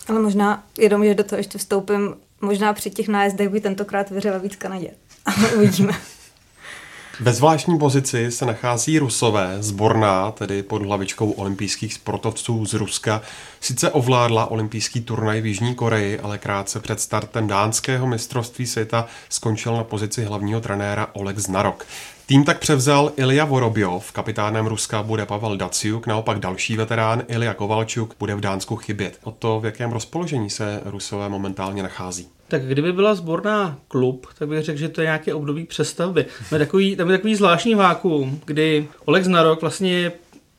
Ale možná, jenom, že do toho ještě vstoupím, možná při těch nájezdech by tentokrát vyřela víc Kanadě. Ale uvidíme. Ve zvláštní pozici se nachází Rusové, zborná, tedy pod hlavičkou olympijských sportovců z Ruska. Sice ovládla olympijský turnaj v Jižní Koreji, ale krátce před startem dánského mistrovství světa skončil na pozici hlavního trenéra Oleg Znarok. Tým tak převzal Ilja Vorobjov, kapitánem Ruska bude Pavel Daciuk, naopak další veterán Ilja Kovalčuk bude v Dánsku chybět. O to, v jakém rozpoložení se Rusové momentálně nachází. Tak kdyby byla sborná klub, tak bych řekl, že to je nějaké období přestavby. Tam je takový, tam je takový zvláštní vákuum, kdy Oleg Znarok vlastně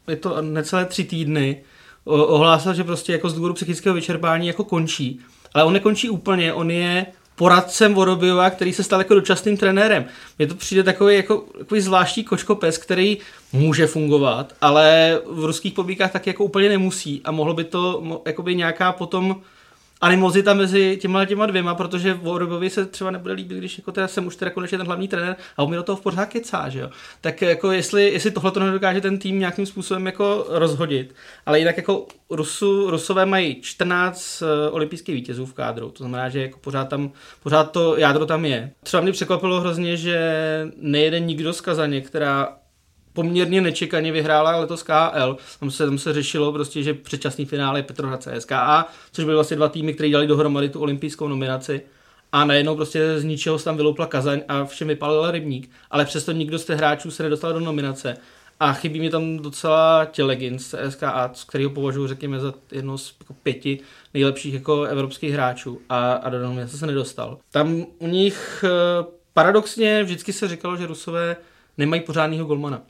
je to necelé tři týdny, ohlásil, že prostě jako z důvodu psychického vyčerpání jako končí. Ale on nekončí úplně, on je poradcem Vorobiova, který se stal jako dočasným trenérem. Mně to přijde takový, jako, takový zvláštní kočkopes, který může fungovat, ale v ruských podmínkách tak jako úplně nemusí a mohlo by to jakoby nějaká potom animozita mezi těma těma dvěma, protože Vorobovi se třeba nebude líbit, když jako teda jsem už teda konečně ten hlavní trenér a on mi do toho v pořád kecá, že jo. Tak jako jestli, jestli tohle to nedokáže ten tým nějakým způsobem jako rozhodit, ale jinak jako Rusu, Rusové mají 14 uh, olympijských vítězů v kádru, to znamená, že jako pořád tam, pořád to jádro tam je. Třeba mě překvapilo hrozně, že nejede nikdo z Kazaně, která poměrně nečekaně vyhrála letos KL. Tam se, tam se řešilo prostě, že předčasný finále je Petrohrad CSKA, což byly vlastně dva týmy, které dali dohromady tu olympijskou nominaci. A najednou prostě z ničeho se tam vyloupla Kazaň a všem vypalil rybník. Ale přesto nikdo z těch hráčů se nedostal do nominace. A chybí mi tam docela Tělegin z CSKA, kterého považuji, řekněme, za jedno z jako pěti nejlepších jako evropských hráčů. A, a do nominace se nedostal. Tam u nich eh, paradoxně vždycky se říkalo, že Rusové nemají pořádného golmana.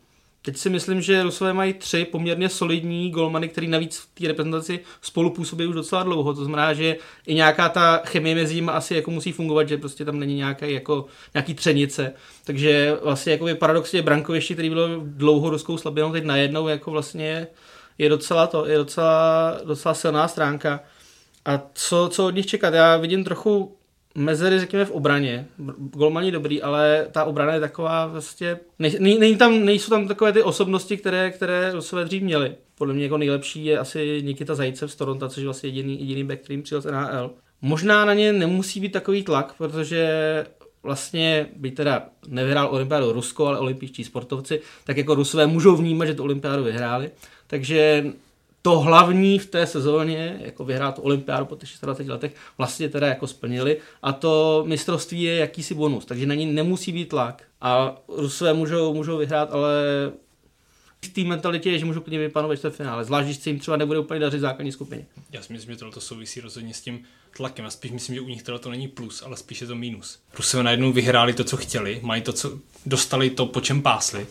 Teď si myslím, že Rusové mají tři poměrně solidní golmany, který navíc v té reprezentaci spolu působí už docela dlouho. To znamená, že i nějaká ta chemie mezi nimi asi jako musí fungovat, že prostě tam není nějaké jako, nějaký třenice. Takže vlastně jako paradoxně brankoviště, který bylo dlouho ruskou slabinou, teď najednou jako vlastně je docela to, je docela, docela silná stránka. A co, co od nich čekat? Já vidím trochu mezery, řekněme, v obraně. Golmani dobrý, ale ta obrana je taková vlastně... Nej, nej, tam, nejsou tam takové ty osobnosti, které, které Rusové dřív měli. Podle mě jako nejlepší je asi Nikita Zajcev z Toronto, což je vlastně jediný, jediný back, kterým přijel z NHL. Možná na ně nemusí být takový tlak, protože vlastně by teda nevyhrál olympiádu Rusko, ale olympijští sportovci, tak jako Rusové můžou vnímat, že tu olympiádu vyhráli. Takže to hlavní v té sezóně, jako vyhrát olympiádu po těch 26 letech, vlastně teda jako splnili a to mistrovství je jakýsi bonus, takže na ní nemusí být tlak a Rusové můžou, můžou vyhrát, ale v té mentalitě je, že můžou klidně vypadnout ve finále, zvlášť když se jim třeba nebude úplně dařit základní skupině. Já si myslím, že tohle souvisí rozhodně s tím tlakem. Já spíš myslím, že u nich tohle to není plus, ale spíš je to minus. Rusové najednou vyhráli to, co chtěli, mají to, co dostali to, po čem pásli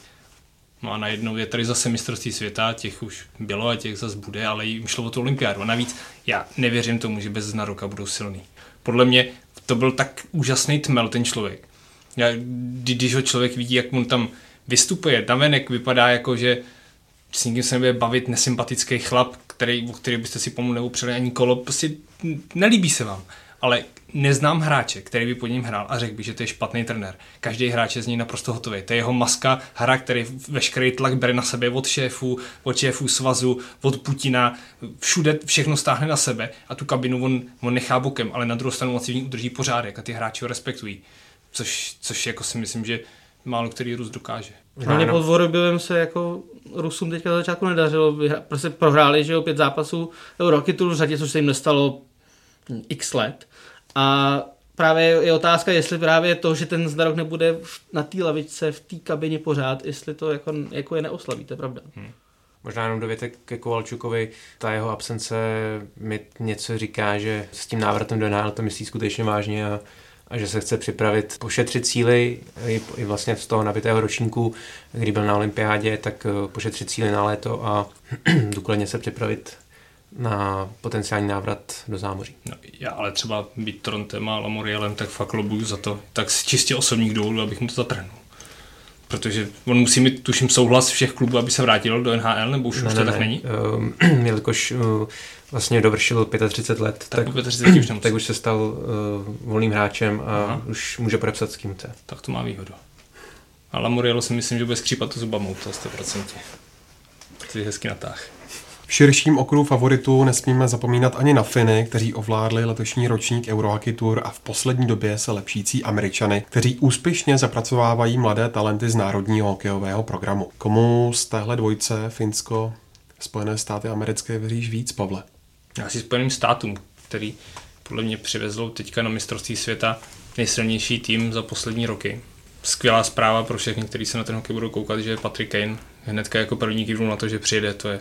No a najednou je tady zase mistrovství světa, těch už bylo a těch zase bude, ale jim šlo o tu olympiádu. A navíc já nevěřím tomu, že bez znaroka budou silný. Podle mě to byl tak úžasný tmel ten člověk. Já, když ho člověk vidí, jak mu tam vystupuje, venek vypadá jako, že s nikým se nebude bavit nesympatický chlap, který, o který byste si pomu neupřeli ani kolo, prostě nelíbí se vám. Ale neznám hráče, který by pod ním hrál a řekl by, že to je špatný trenér. Každý hráč je z něj naprosto hotový. To je jeho maska, hra, který veškerý tlak bere na sebe od šéfů, od šéfů svazu, od Putina, všude všechno stáhne na sebe a tu kabinu on, on nechá bokem, ale na druhou stranu moc v ní udrží pořádek a ty hráči ho respektují. Což, což jako si myslím, že málo který Rus dokáže. Hlavně pod Vorobivem se jako Rusům teďka na začátku nedařilo. Prostě prohráli, že jo, pět zápasů roky tu v řadě, což se jim nestalo x let. A právě je otázka, jestli právě to, že ten Zdarok nebude na té lavičce, v té kabině pořád, jestli to jako, jako je neoslaví, to je pravda. Hmm. Možná jenom dovětek ke Kovalčukovi, ta jeho absence mi něco říká, že s tím návratem do NHL to myslí skutečně vážně a, a že se chce připravit, pošetřit síly i, i vlastně z toho nabitého ročníku, kdy byl na olympiádě, tak eh, pošetřit síly na léto a důkladně se připravit na potenciální návrat do zámoří. No, já ale třeba být Torontem a Lamorielem, tak fakt lobuju za to. Tak z čistě osobních důvodů, abych mu to zatrhnul. Protože on musí mít, tuším, souhlas všech klubů, aby se vrátil do NHL, nebo už, už to tak není? Um, jelikož uh, vlastně dovršil 35 let, Tak, tak, tak, 30 už nemusí. tak už se stal uh, volným hráčem a Aha. už může podepsat s kým chce. tak to má výhodu. A Lamoriello si myslím, že bude skřípat to zubama, to 100%. To je hezký natáh. Širším okruhu favoritů nesmíme zapomínat ani na Finy, kteří ovládli letošní ročník Eurohockey Tour a v poslední době se lepšící Američany, kteří úspěšně zapracovávají mladé talenty z národního hokejového programu. Komu z téhle dvojce Finsko, Spojené státy americké věříš víc, Pavle? Já si Spojeným státům, který podle mě přivezl teďka na mistrovství světa nejsilnější tým za poslední roky. Skvělá zpráva pro všechny, kteří se na ten hokej budou koukat, že Patrick Kane hnedka jako první kývnul na to, že přijede, to je,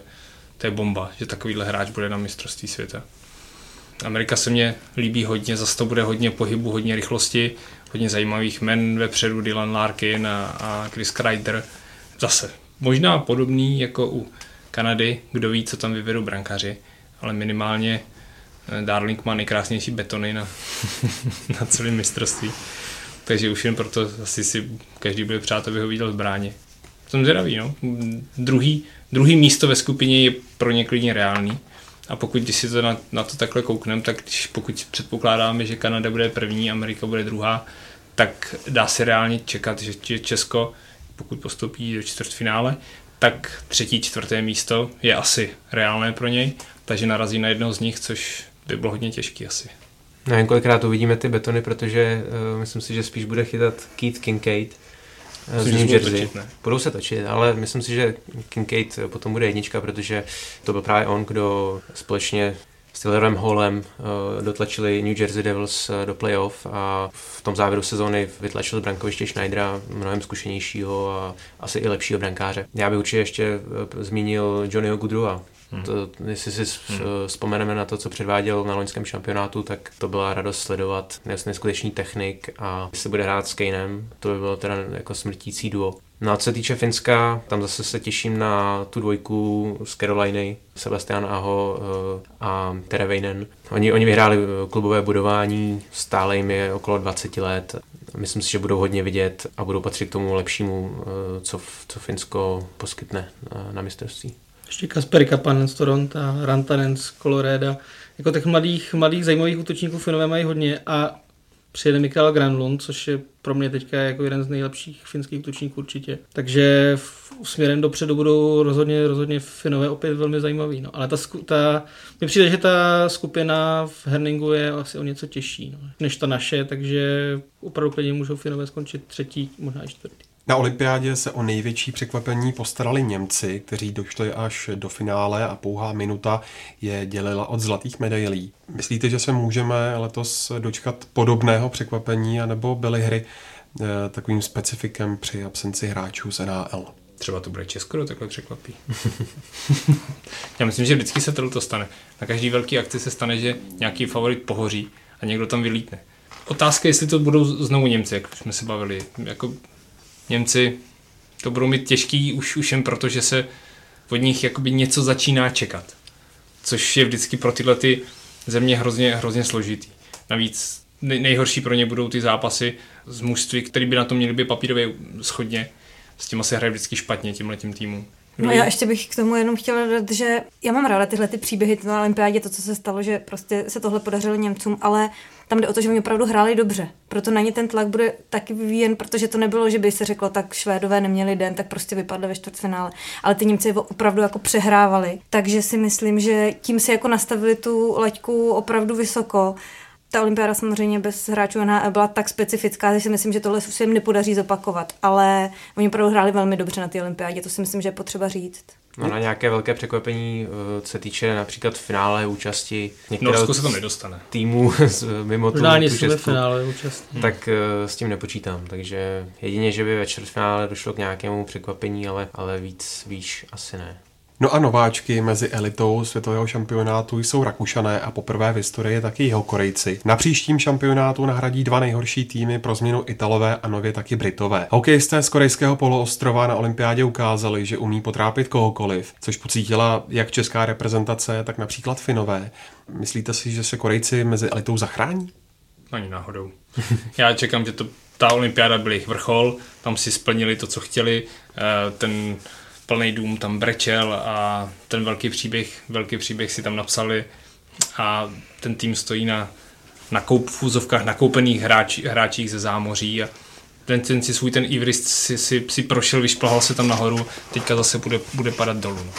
to je bomba, že takovýhle hráč bude na mistrovství světa. Amerika se mně líbí hodně, zase to bude hodně pohybu, hodně rychlosti, hodně zajímavých men vepředu, Dylan Larkin a, a Chris Kreider. Zase možná podobný jako u Kanady, kdo ví, co tam vyvedou brankaři, ale minimálně eh, Darling má nejkrásnější betony na, na celém mistrovství. Takže už jen proto asi si každý bude přát, aby ho viděl v bráně. Jsem zvědavý, no. Druhý, druhý místo ve skupině je pro ně klidně reálný. A pokud když si to na, na to takhle koukneme, tak když, pokud předpokládáme, že Kanada bude první, Amerika bude druhá, tak dá se reálně čekat, že Česko, pokud postoupí do čtvrtfinále, tak třetí, čtvrté místo je asi reálné pro něj, takže narazí na jednoho z nich, což by bylo hodně těžký asi. Nevím, kolikrát uvidíme ty betony, protože uh, myslím si, že spíš bude chytat Keith Kincaid z Myslím, že New Jersey. točit, ne? Budou se točit, ale myslím si, že Kincaid potom bude jednička, protože to byl právě on, kdo společně s Taylorem Hallem uh, dotlačili New Jersey Devils uh, do playoff a v tom závěru sezóny vytlačil z brankoviště Schneidera mnohem zkušenějšího a asi i lepšího brankáře. Já bych určitě ještě uh, zmínil Johnnyho Goodrowa, Hmm. To, jestli si hmm. vzpomeneme na to, co předváděl na loňském šampionátu, tak to byla radost sledovat. Nes- Neskutečný technik a jestli bude hrát s Kanem, to by bylo teda jako smrtící duo. No a co se týče Finska, tam zase se těším na tu dvojku z Caroliny, Sebastian Aho eh, a Tereveinen. Oni, oni vyhráli eh, klubové budování, stále jim je okolo 20 let. Myslím si, že budou hodně vidět a budou patřit k tomu lepšímu, eh, co, co Finsko poskytne eh, na mistrovství. Ještě Kasper Kapanen z Toronto, Rantanen z Colorado. Jako těch mladých, mladých zajímavých útočníků Finové mají hodně a přijede Mikael Granlund, což je pro mě teďka jako jeden z nejlepších finských útočníků určitě. Takže v, směrem dopředu budou rozhodně, rozhodně Finové opět velmi zajímavý. No. Ale ta, ta, mi přijde, že ta skupina v Herningu je asi o něco těžší no, než ta naše, takže opravdu klidně můžou Finové skončit třetí, možná i čtvrtý. Na olympiádě se o největší překvapení postarali Němci, kteří došli až do finále a pouhá minuta je dělila od zlatých medailí. Myslíte, že se můžeme letos dočkat podobného překvapení, anebo byly hry eh, takovým specifikem při absenci hráčů z NHL? Třeba to bude Česko, kdo takhle překvapí. Já myslím, že vždycky se to stane. Na každý velký akci se stane, že nějaký favorit pohoří a někdo tam vylítne. Otázka je, jestli to budou znovu Němci, jak jsme se bavili. Jako Němci to budou mít těžký už, už jen proto, že se od nich jakoby něco začíná čekat. Což je vždycky pro tyhle ty země hrozně, hrozně složitý. Navíc nej, nejhorší pro ně budou ty zápasy z mužství, které by na to měly být papírově schodně. S tím se hraje vždycky špatně tímhletím týmům. No já ještě bych k tomu jenom chtěla dodat, že já mám ráda tyhle ty příběhy na olympiádě, to, co se stalo, že prostě se tohle podařilo Němcům, ale tam jde o to, že oni opravdu hráli dobře. Proto na ně ten tlak bude taky vyvíjen, protože to nebylo, že by se řeklo, tak Švédové neměli den, tak prostě vypadli ve čtvrtfinále. Ale ty Němci opravdu jako přehrávali. Takže si myslím, že tím si jako nastavili tu laťku opravdu vysoko ta olympiáda samozřejmě bez hráčů NHL byla tak specifická, že si myslím, že tohle se jim nepodaří zopakovat, ale oni opravdu hráli velmi dobře na té olympiádě, to si myslím, že je potřeba říct. No na nějaké velké překvapení, eh, co se týče například finále účasti Norsko se tam nedostane. týmů mimo tu, tu šestku, finále účastní. tak eh, s tím nepočítám. Takže jedině, že by ve čtvrtfinále došlo k nějakému překvapení, ale, ale víc výš asi ne. No a nováčky mezi elitou světového šampionátu jsou Rakušané a poprvé v historii taky jeho Korejci. Na příštím šampionátu nahradí dva nejhorší týmy pro změnu Italové a nově taky Britové. Hokejisté z korejského poloostrova na olympiádě ukázali, že umí potrápit kohokoliv, což pocítila jak česká reprezentace, tak například Finové. Myslíte si, že se Korejci mezi elitou zachrání? Ani náhodou. Já čekám, že to, ta olympiáda byl jejich vrchol, tam si splnili to, co chtěli, eh, ten plný dům tam brečel a ten velký příběh, velký příběh si tam napsali a ten tým stojí na, na koup, v úzovkách nakoupených hráči, hráčích ze zámoří a ten, ten si svůj ten Ivrist si, si, si prošel, vyšplhal se tam nahoru, teďka zase bude, bude padat dolů. No.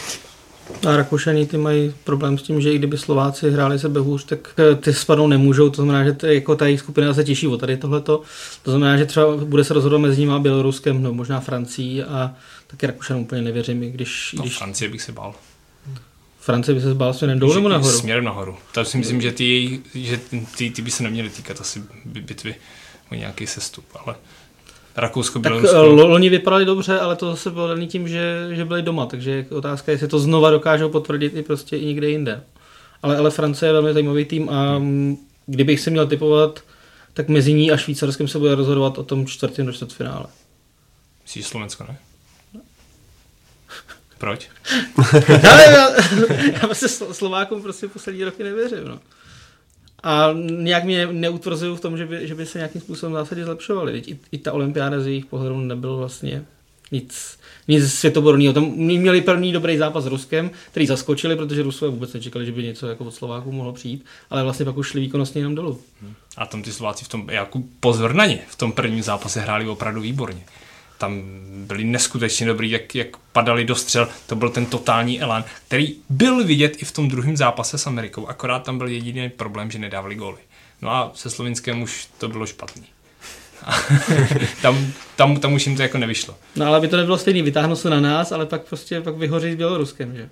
A Rakušani ty mají problém s tím, že i kdyby Slováci hráli sebe hůř, tak eh, ty spadnou nemůžou, to znamená, že to, jako ta jejich skupina se těší o tady tohleto. To znamená, že třeba bude se rozhodovat mezi nimi a Běloruskem, no možná Francií a taky Rakušanům úplně nevěřím, i když, No, když Francie bych se bál. Francie by se zbál směrem dolů nebo nahoru. Směrem nahoru. To si myslím, že ty, že ty, ty by se neměly týkat asi bitvy o nějaký sestup, ale Rakousko, Tak Bělorusko. eh, lo- loni vypadali dobře, ale to zase bylo daný tím, že, že byli doma, takže je otázka, jestli to znova dokážou potvrdit i prostě i někde jinde. Ale, ale Francie je velmi zajímavý tým a mm, kdybych se měl typovat, tak mezi ní a Švýcarskem se bude rozhodovat o tom čtvrtém do čtvrtfinále. Myslíš Slovensko, ne? Proč? Ale já, já prostě Slo- Slovákům prostě poslední roky nevěřím. No. A nějak mě neutvrzují v tom, že by, že by se nějakým způsobem v zásadě zlepšovali. I, I ta olympiáda z jejich pohledu nebyl vlastně nic, nic světoborného. Tam měli první dobrý zápas s Ruskem, který zaskočili, protože Rusové vůbec nečekali, že by něco jako od Slováků mohlo přijít, ale vlastně pak už šli výkonnostně jenom dolů. A tam ty Slováci v tom, jako pozor na ně, v tom prvním zápase hráli opravdu výborně. Tam byli neskutečně dobrý, jak, jak padali do střel, to byl ten totální elán, který byl vidět i v tom druhém zápase s Amerikou, akorát tam byl jediný problém, že nedávali góly. No a se Slovinskem už to bylo špatný. Tam, tam, tam už jim to jako nevyšlo. No ale by to nebylo stejný, vytáhnout se na nás, ale pak prostě pak vyhoří s Běloruskem, že?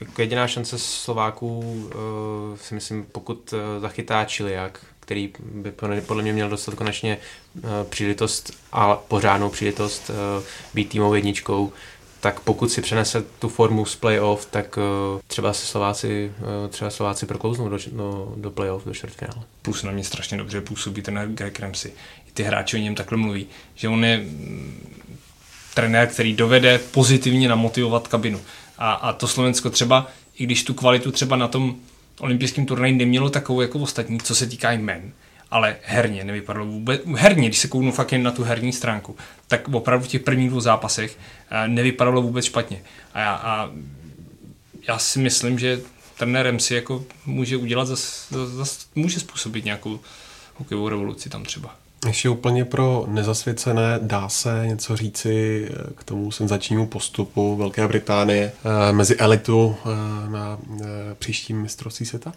Jako jediná šance Slováků uh, si myslím, pokud uh, zachytá Čiliak, který by podle- mě měl dostat konečně uh, příležitost a pořádnou příležitost uh, být týmovou jedničkou, tak pokud si přenese tu formu z playoff, tak uh, třeba se Slováci, třeba Slováci proklouznou do, do, do playoff, do čtvrtfinále. Plus na mě strašně dobře působí ten Greg Ramsey. I ty hráči o něm takhle mluví, že on je mm, trenér, který dovede pozitivně namotivovat kabinu. A, a to Slovensko třeba, i když tu kvalitu třeba na tom olympijském turnaji nemělo takovou jako ostatní, co se týká jmen, ale herně nevypadalo vůbec, herně, když se kouknu fakt jen na tu herní stránku, tak opravdu v těch prvních dvou zápasech eh, nevypadalo vůbec špatně. A já, a já si myslím, že trenérem si jako může udělat, zas, zas, zas, může způsobit nějakou hokejovou revoluci tam třeba. Ještě úplně pro nezasvěcené dá se něco říci eh, k tomu senzačnímu postupu Velké Británie eh, mezi elitu eh, na příštím mistrovství světa?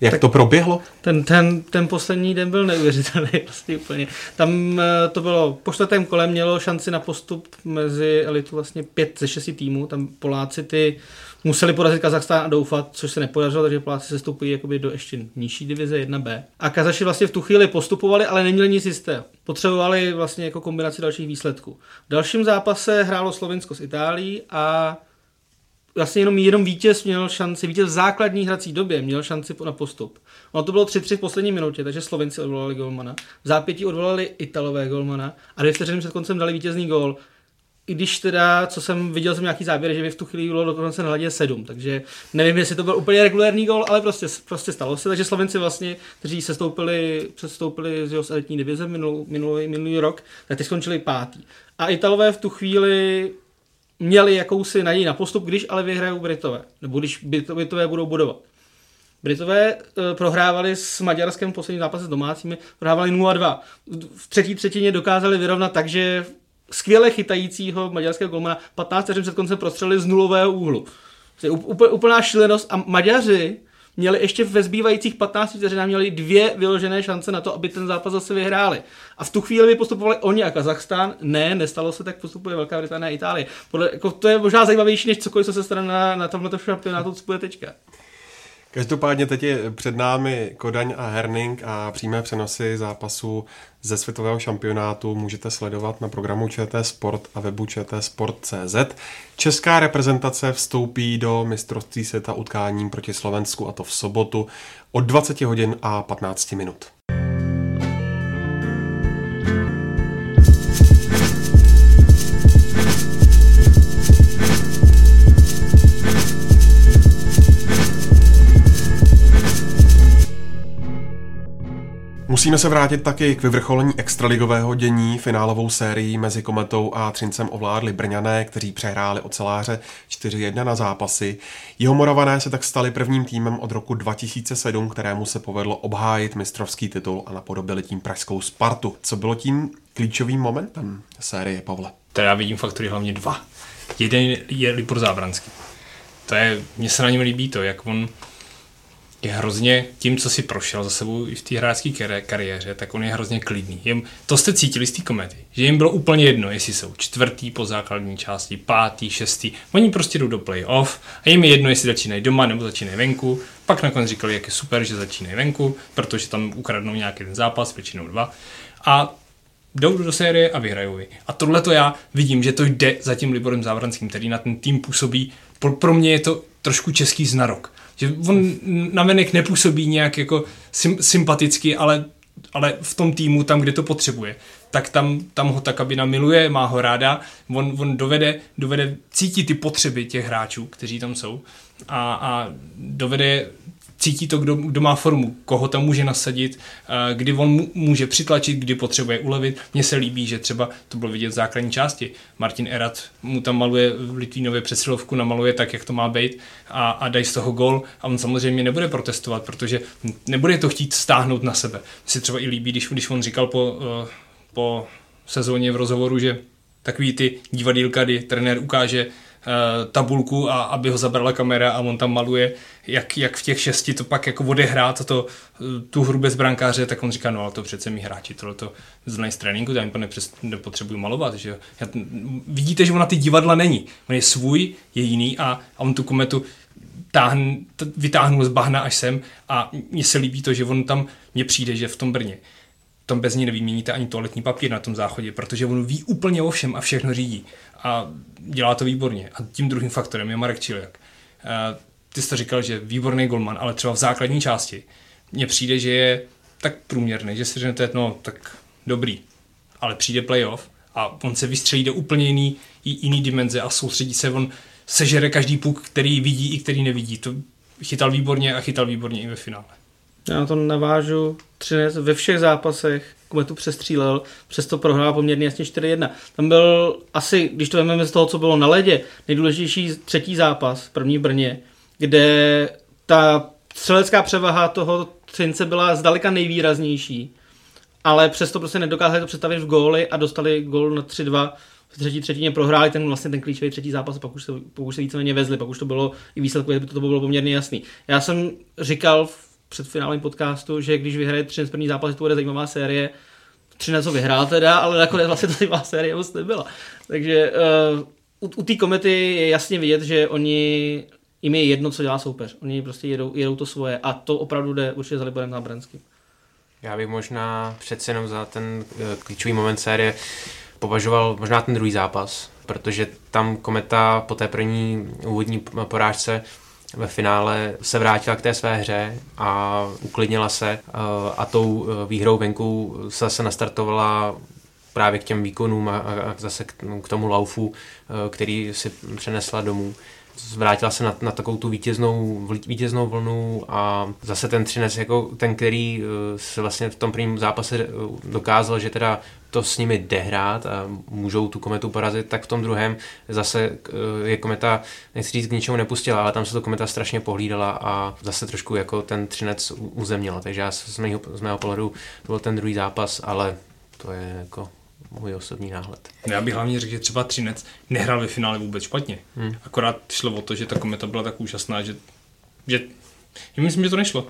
Jak Tak- to proběhlo? Ten, ten, ten poslední den byl neuvěřitelný vlastně úplně. Tam eh, to bylo, po čtvrtém kole mělo šanci na postup mezi elitu vlastně pět ze šesti týmů. Tam Poláci ty museli porazit Kazachstán a doufat, což se nepodařilo, takže Poláci se stupují jakoby do ještě nižší divize 1B. A Kazaši vlastně v tu chvíli postupovali, ale neměli nic jistého. Potřebovali vlastně jako kombinaci dalších výsledků. V dalším zápase hrálo Slovensko s Itálií a vlastně jenom, jenom vítěz měl šanci, vítěz v základní hrací době měl šanci na postup. Ono to bylo 3-3 v poslední minutě, takže Slovenci odvolali golmana. V zápětí odvolali Italové golmana a dvě vteřiny před koncem dali vítězný gól. I když teda, co jsem viděl jsem nějaký záběr, že by v tu chvíli bylo dokonce na hladě 7, takže nevím, jestli to byl úplně regulární gól, ale prostě, prostě stalo se. Takže Slovenci vlastně, kteří sestoupili, přestoupili z jeho elitní divize minulý, minulý, minulý rok, tak teď skončili pátý. A Italové v tu chvíli měli jakousi naději na postup, když ale vyhrajou Britové, nebo když Brit- Britové budou budovat. Britové uh, prohrávali s Maďarskem poslední zápase s domácími, prohrávali 0-2. V třetí třetině dokázali vyrovnat tak, že skvěle chytajícího maďarského golmana 15 vteřin před koncem prostřelili z nulového úhlu. To je úplná šílenost a Maďaři měli ještě ve zbývajících 15 vteřinách měli dvě vyložené šance na to, aby ten zápas zase vyhráli. A v tu chvíli by postupovali oni a Kazachstán. Ne, nestalo se, tak postupuje Velká Británie a Itálie. Podle, jako, to je možná zajímavější, než cokoliv, co se stane na, na tomto šampionátu, co bude teďka. Každopádně teď je před námi Kodaň a Herning a přímé přenosy zápasů ze světového šampionátu můžete sledovat na programu ČT Sport a webu čtsport.cz. Česká reprezentace vstoupí do mistrovství světa utkáním proti Slovensku a to v sobotu od 20 hodin a 15 minut. Musíme se vrátit taky k vyvrcholení extraligového dění. Finálovou sérii mezi Kometou a Třincem ovládli Brňané, kteří přehráli oceláře 4-1 na zápasy. Jeho Moravané se tak stali prvním týmem od roku 2007, kterému se povedlo obhájit mistrovský titul a napodobili tím pražskou Spartu. Co bylo tím klíčovým momentem série, Pavle? To já vidím faktory hlavně dva. Jeden je Libor Zábranský. To je, mně se na něm líbí to, jak on je hrozně, tím, co si prošel za sebou i v té hráčské kariéře, tak on je hrozně klidný. Jim, to jste cítili z té komedy, že jim bylo úplně jedno, jestli jsou čtvrtý po základní části, pátý, šestý. Oni prostě jdou do playoff a jim je jedno, jestli začínají doma nebo začínají venku. Pak nakonec říkali, jak je super, že začínají venku, protože tam ukradnou nějaký ten zápas, většinou dva. A jdou do série a vyhrajou ji. A tohle to já vidím, že to jde za tím Liborem Závranským, který na ten tým působí. Pro mě je to trošku český znarok že on navenek nepůsobí nějak jako sympaticky, ale, ale v tom týmu, tam, kde to potřebuje, tak tam, tam ho ta kabina miluje, má ho ráda, on, on dovede, dovede cítit ty potřeby těch hráčů, kteří tam jsou a, a dovede cítí to, kdo, kdo má formu, koho tam může nasadit, eh, kdy on může přitlačit, kdy potřebuje ulevit. Mně se líbí, že třeba to bylo vidět v základní části. Martin Erat mu tam maluje v Litvínově přesilovku, namaluje tak, jak to má být a, a dají z toho gol a on samozřejmě nebude protestovat, protože nebude to chtít stáhnout na sebe. Mně se třeba i líbí, když, když on říkal po, eh, po sezóně v rozhovoru, že takový ty divadýlka, kdy trenér ukáže tabulku a aby ho zabrala kamera a on tam maluje, jak, jak v těch šesti to pak jako odehrát to, eh, tu hru bez brankáře, tak on říká, no ale to přece mi hráči, tohle to z tréninku, já jim nepřes, nepotřebuju malovat, že Já, vidíte, že ona ty divadla není. On je svůj, je jiný a, a on tu kometu táhn, t, vytáhnul z bahna až sem a mně se líbí to, že on tam, mně přijde, že v tom Brně tam bez ní nevyměníte ani toaletní papír na tom záchodě, protože on ví úplně o všem a všechno řídí a dělá to výborně. A tím druhým faktorem je Marek Čiliak. Ty jsi to říkal, že výborný golman, ale třeba v základní části mně přijde, že je tak průměrný, že si řeknete, no tak dobrý, ale přijde playoff a on se vystřelí do úplně jiný, jiný dimenze a soustředí se, on sežere každý puk, který vidí i který nevidí. To chytal výborně a chytal výborně i ve finále. Já na to navážu. Třinec ve všech zápasech Kometu přestřílel, přesto prohrál poměrně jasně 4-1. Tam byl asi, když to vezmeme z toho, co bylo na ledě, nejdůležitější třetí zápas, první v Brně, kde ta střelecká převaha toho Třince byla zdaleka nejvýraznější, ale přesto prostě nedokázali to představit v góly a dostali gól na 3-2 v třetí třetině prohráli ten vlastně ten klíčový třetí zápas a pak už se, už se víceméně vezli, pak už to bylo i výsledku, by to, to bylo poměrně jasný. Já jsem říkal v před finálem podcastu, že když vyhraje Třinec první zápas, to bude zajímavá série. Třinec ho vyhrál teda, ale nakonec vlastně to zajímavá série moc nebyla. Takže uh, u, u té komety je jasně vidět, že oni jim je jedno, co dělá soupeř. Oni prostě jedou, jedou to svoje a to opravdu jde určitě za Liborem Zábranským. Já bych možná přece jenom za ten uh, klíčový moment série považoval možná ten druhý zápas, protože tam Kometa po té první úvodní porážce ve finále se vrátila k té své hře a uklidnila se eh, a tou eh, výhrou venku se zase nastartovala právě k těm výkonům a, zase k, tomu laufu, eh, který si přenesla domů. Vrátila se na, na takovou tu vítěznou, vítěznou vlnu a zase ten třinec jako ten, který se vlastně v tom prvním zápase dokázal, že teda to s nimi jde hrát a můžou tu kometu porazit, tak v tom druhém zase je kometa, nechci říct, k ničemu nepustila, ale tam se to kometa strašně pohlídala a zase trošku jako ten třinec uzemnila. Takže já z mého, z mého pohledu to byl ten druhý zápas, ale to je jako můj osobní náhled. Já bych hlavně řekl, že třeba Třinec nehrál ve finále vůbec špatně. Hmm. Akorát šlo o to, že ta kometa byla tak úžasná, že, že myslím, že to nešlo.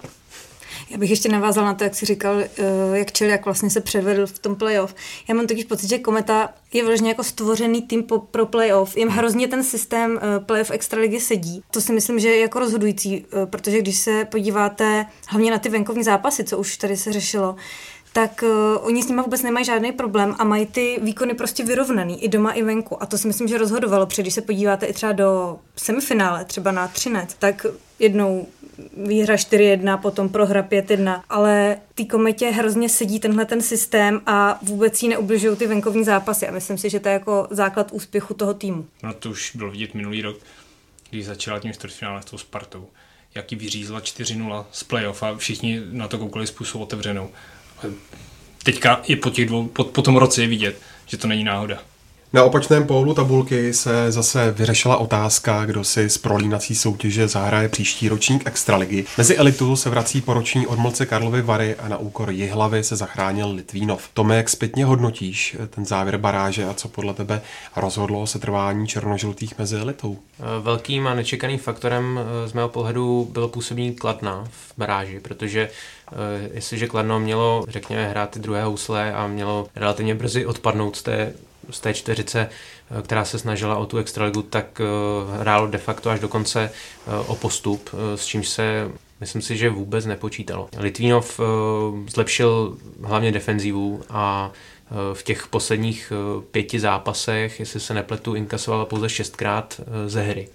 Já bych ještě navázal na to, jak jsi říkal, eh, jak jak vlastně se předvedl v tom playoff. Já mám totiž pocit, že Kometa je vlastně jako stvořený tým pro playoff. Jim hrozně ten systém eh, playoff extraligy sedí. To si myslím, že je jako rozhodující, eh, protože když se podíváte hlavně na ty venkovní zápasy, co už tady se řešilo, tak uh, oni s nimi vůbec nemají žádný problém a mají ty výkony prostě vyrovnaný i doma, i venku. A to si myslím, že rozhodovalo, protože když se podíváte i třeba do semifinále, třeba na Třinec, tak jednou výhra 4-1, potom prohra 5-1, ale ty kometě hrozně sedí tenhle ten systém a vůbec jí neubližují ty venkovní zápasy a myslím si, že to je jako základ úspěchu toho týmu. No to už bylo vidět minulý rok, když začala tím čtvrtfinále s tou Spartou jaký vyřízla 4-0 z playoff a všichni na to koukali způsob otevřenou teďka je po, těch dvou, po, po tom roce je vidět, že to není náhoda. Na opačném pólu tabulky se zase vyřešila otázka, kdo si z prolínací soutěže zahraje příští ročník Extraligy. Mezi elitu se vrací poroční odmlce Karlovy Vary a na úkor Jihlavy se zachránil Litvínov. Tome, jak zpětně hodnotíš ten závěr baráže a co podle tebe rozhodlo se trvání černožlutých mezi elitou? Velkým a nečekaným faktorem z mého pohledu bylo působení Kladna v baráži, protože Eh, jestliže Kladno mělo, řekněme, hrát druhé housle a mělo relativně brzy odpadnout z té, z té čtyřice, eh, která se snažila o tu extraligu, tak eh, hrálo de facto až do konce o postup, s čímž se myslím si, že vůbec nepočítalo. Litvínov zlepšil hlavně defenzivu a v těch posledních pěti zápasech, jestli se nepletu, inkasovala pouze šestkrát ze hry.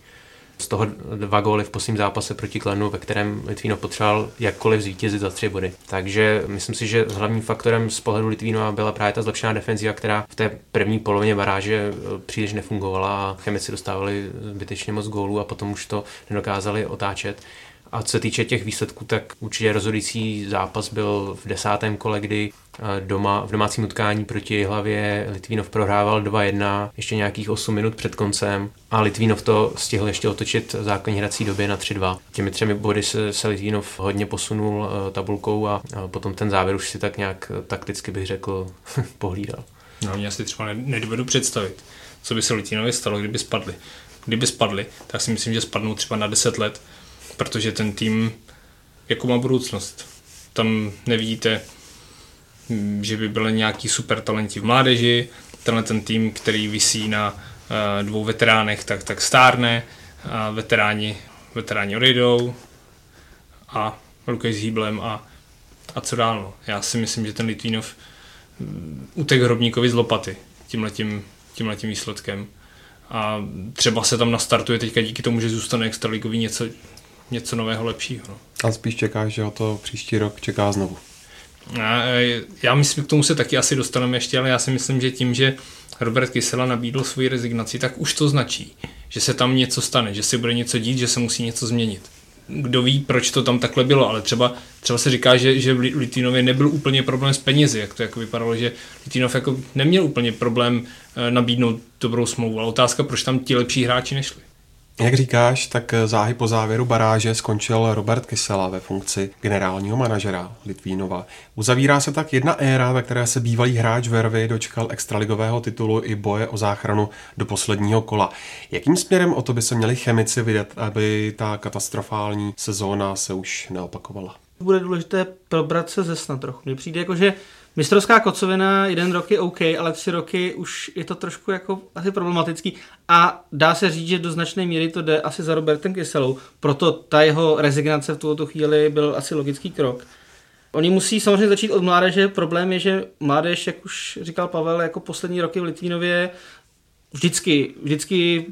Z toho dva góly v posledním zápase proti Klenu, ve kterém Litvínov potřeboval jakkoliv zvítězit za tři body. Takže myslím si, že hlavním faktorem z pohledu Litvínova byla právě ta zlepšená defenziva, která v té první polovině baráže eh, příliš nefungovala a chemici dostávali zbytečně moc gólů a potom už to nedokázali otáčet. A co se týče těch výsledků, tak určitě rozhodující zápas byl v desátém kole, kdy eh, doma, v domácím utkání proti hlavě Litvínov prohrával 2-1, ještě nějakých 8 minut před koncem a Litvínov to stihl ještě otočit v základní hrací době na 3-2. Těmi třemi body se, se Litvínov hodně posunul uh, tabulkou a, potom ten závěr už si tak nějak eh, takticky bych řekl pohlídal. No, já si třeba nedovedu představit, co by se Litvínově stalo, kdyby spadli. Kdyby spadli, tak si myslím, že spadnou třeba na 10 let protože ten tým jako má budoucnost. Tam nevidíte, mm, že by byly nějaký super talenti v mládeži, tenhle ten tým, který visí na uh, dvou veteránech, tak, tak stárne, a veteráni, veteráni odejdou a ruky s hýblem a, a co dál. No. Já si myslím, že ten Litvínov mm, utek Hrobníkovi z lopaty tímhletím, tímhletím výsledkem. A třeba se tam nastartuje teďka díky tomu, že zůstane extraligový něco, něco nového, lepšího. No. A spíš čekáš, že o to příští rok čeká znovu. Já myslím, k tomu se taky asi dostaneme ještě, ale já si myslím, že tím, že Robert Kysela nabídl svoji rezignaci, tak už to značí, že se tam něco stane, že se bude něco dít, že se musí něco změnit. Kdo ví, proč to tam takhle bylo, ale třeba, třeba se říká, že, že v Litvínově nebyl úplně problém s penězi, jak to jako vypadalo, že Litvinov jako neměl úplně problém eh, nabídnout dobrou smlouvu, ale otázka, proč tam ti lepší hráči nešli. Jak říkáš, tak záhy po závěru baráže skončil Robert Kysela ve funkci generálního manažera Litvínova. Uzavírá se tak jedna éra, ve které se bývalý hráč Vervy dočkal extraligového titulu i boje o záchranu do posledního kola. Jakým směrem o to by se měli chemici vydat, aby ta katastrofální sezóna se už neopakovala? Bude důležité probrat se ze sna trochu. Mně přijde jako, že Mistrovská kocovina jeden rok je OK, ale tři roky už je to trošku jako asi problematický a dá se říct, že do značné míry to jde asi za Robertem Kyselou, proto ta jeho rezignace v tuto chvíli byl asi logický krok. Oni musí samozřejmě začít od mládeže. Problém je, že mládež, jak už říkal Pavel, jako poslední roky v Litvínově vždycky, vždycky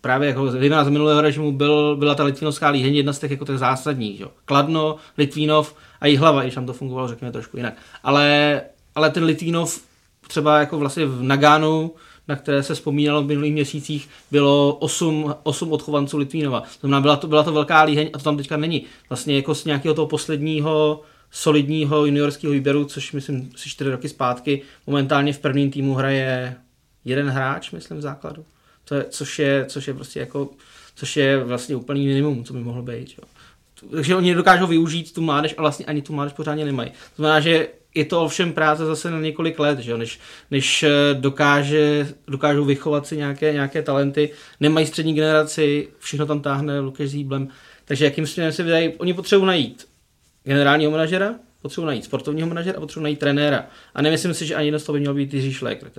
právě jako z minulého režimu byl, byla ta litvínovská líheň jedna z těch jako těch zásadních. Jo. Kladno, Litvínov a Jihlava, i tam to fungovalo, řekněme, trošku jinak. Ale, ale ten Litvínov třeba jako vlastně v Nagánu, na které se vzpomínalo v minulých měsících, bylo 8, 8 odchovanců Litvínova. To znamená, byla to, byla to velká líheň a to tam teďka není. Vlastně jako z nějakého toho posledního solidního juniorského výběru, což myslím si čtyři roky zpátky. Momentálně v prvním týmu hraje jeden hráč, myslím, v základu. To je, což, je, což je prostě jako, což je vlastně úplný minimum, co by mohlo být. Jo. Takže oni dokážou využít tu mládež a vlastně ani tu mládež pořádně nemají. To znamená, že je to ovšem práce zase na několik let, že jo? Než, než eh, dokáže, dokážou vychovat si nějaké, nějaké talenty, nemají střední generaci, všechno tam táhne Lukáš Zíblem. Takže jakým směrem se vydají, oni potřebují najít generálního manažera, potřebují najít sportovního manažera a potřebují najít trenéra. A nemyslím si, že ani jedno z toho by měl být Jiří Šlékr.